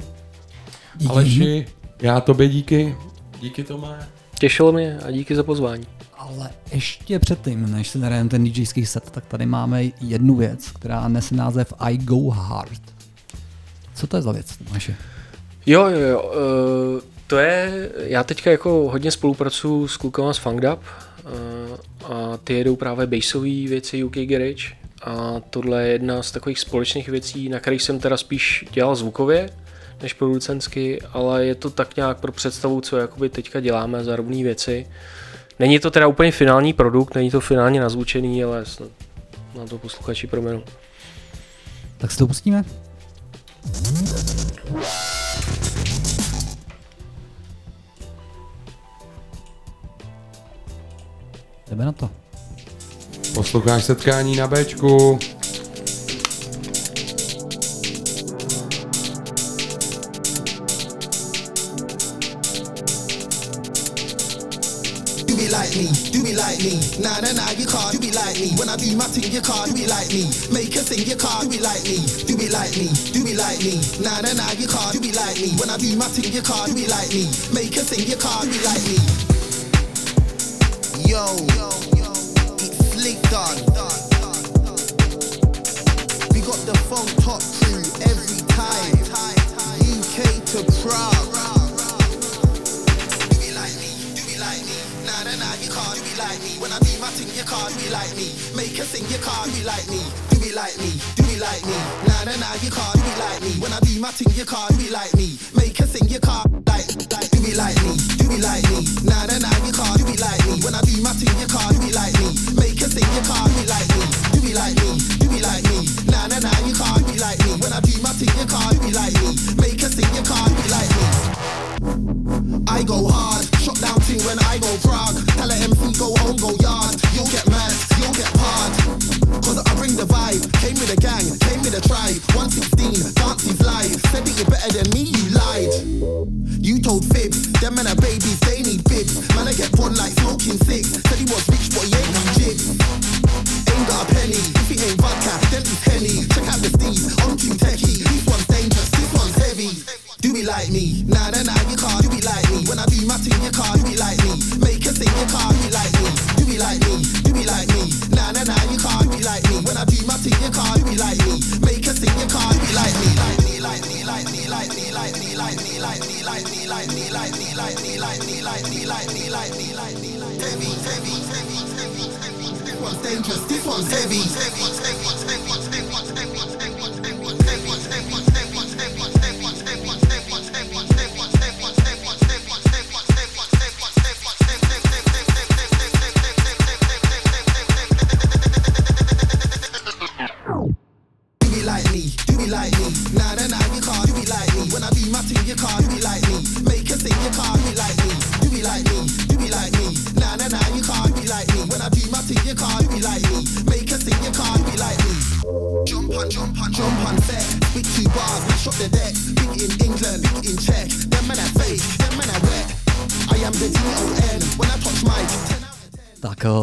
Díky. Aleši, já tobě díky. Díky Tomé. Těšilo mě a díky za pozvání. Ale ještě předtím, než si zahrajeme ten DJský set, tak tady máme jednu věc, která nese název I Go Hard. Co to je za věc, Tomáše? Jo, jo, jo. Uh, to je, já teďka jako hodně spolupracuju s klukama z Fanged Up uh, a ty jedou právě bassové věci UK Garage a tohle je jedna z takových společných věcí, na kterých jsem teda spíš dělal zvukově, než producentsky, ale je to tak nějak pro představu, co jakoby teďka děláme za rovné věci. Není to teda úplně finální produkt, není to finálně nazvučený, ale na to posluchači proměnou. Tak si to pustíme? Jdeme na to. Posloucháš setkání na Bčku. Do it like me, do it like me. Nah, nah, nah, you can't do it like me. When I do my thing, you can't do it like me. Make a thing, you can't do it like me. Do it like me, do it like me. Nah, nah, nah, you can't do it like me. When I do my thing, you can't do it like me. Make a thing, you can't do it like me. It's Slick. We got the top every time. UK to Prague. Do like me, do like me. Nah, nah, you can't do like me. When I do my thing, you can't do like me. Make you can't do like me. Do like me, do like me. Nah, nah, you can't do like me. When I do my thing, you can't do like me. Make a thing, you can't like, like, it like me, do it like me. Nah, nah, nah, you can't do it like me. When I do my thing, you can't do it like me. Make a thing, you can't do it like me. Do it like me, do it like me. Nah, nah, nah, you can't do it like me. When I do my thing, you can't do it like me. Make a thing, you can't do it like me. I go hard, shut down thing when I go Prague. Tell a MC go home, go yard. You'll get mad, you'll get hard. Cause I bring the vibe, came with a gang, came with a tribe. 116, dances live. Said that you're better than me. You told fibs, them men are babies, they need bibs. Man, I get born like smoking six. Heavy,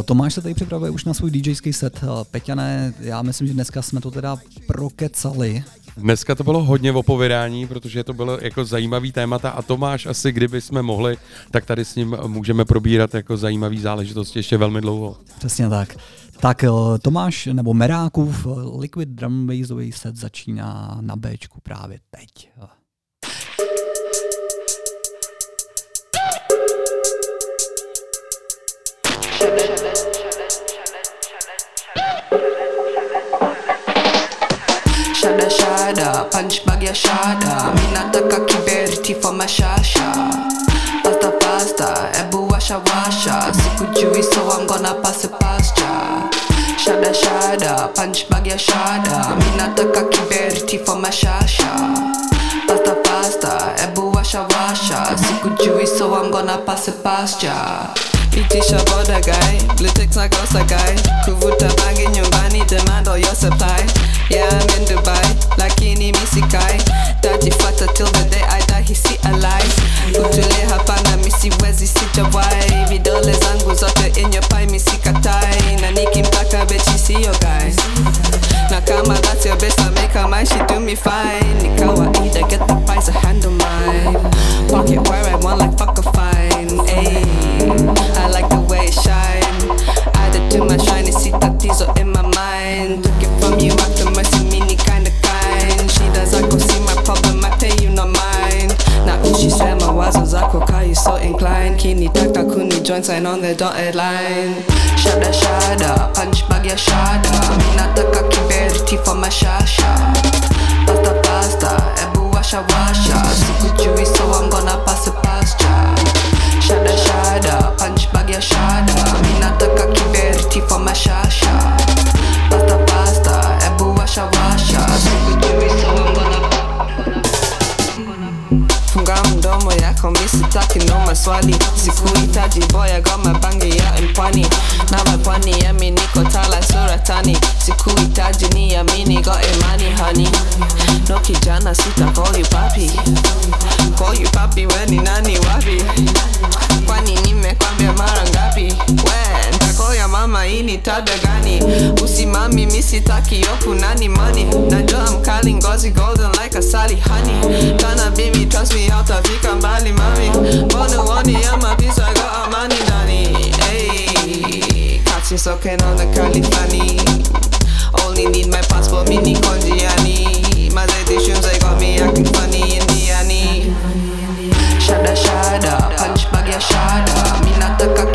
Tomáš se tady připravuje už na svůj DJský set. Eh, Peťané, já myslím, že dneska jsme to teda prokecali. Dneska to bylo hodně o povídání, protože to bylo jako zajímavý témata a Tomáš asi, kdyby jsme mohli, tak tady s ním můžeme probírat jako zajímavý záležitosti ještě velmi dlouho. Přesně tak. Tak eh, Tomáš, nebo Merákův eh, Liquid Drum Bassový set začíná na Bčku právě teď. Shada shada, punch bag ya shada. Mi nataka kiberiti for mashasha Pasta pasta, ebu washa washa. Sikujui so I'm gonna pass it past ya Shada shada, punch bag ya shada. Mi nataka kiberiti for mashasha Pasta pasta, washa Sikujui so I'm gonna pass it past ya Itisha boda guy, ticks na kosa guy. Kuvuta bangi nyumbani, demand all your supply. Yeah, I'm in Dubai, lakini misikai Tajifata till the day I die, hisi alive Kutulia hapana, misiwezi sitawai Vidole zangu zote in your pie, misikatai Na nikimpaka bechi siyo guy. Na kama that's your best, I make her mine, she do me fine. Ni kawaida, get the price, I handle mine Get where I want like fuck a fine. Ayy, I like the way it shine. Added to my shiny see that tatizo in my mind. Took it from you after mercy, meaning kinda kind. She does I could see my problem, I tell you not mine. Na uchi sema wazo zako ka you so inclined. Kini taka kuni joint sign on the dotted line. Shada shada, punch bag ya shada. Minata kaki kiberiti for my shasha. Pasta pasta washa washa. Sikujui so I'm gonna pass it past ya. Shada shada, punch bag ya shada. Misitaki no maswali. Sikuhitaji boya goma bangi ya mpwani. Na mapwani yami niko tala suratani sikuhitaji ni amini go imani hani no kijana sita call papi. Call papi weni nani wapi kwani nimekwambia mara ngapi? We ntakoya mama, hii ni tabia gani? Usimami misitaki yoku nani mani, najua mkali ngozi golden like asali honey, tana bibi trust hautafika mbali mami, mbona uoni ama visa ga amani ndani? Hey, kachi soke naona kali flani Only need my passport, mini konjiani. Mazetishu mzee kwa mi yakin funny indiani. shada shada, punch bag ya shada. Me not take a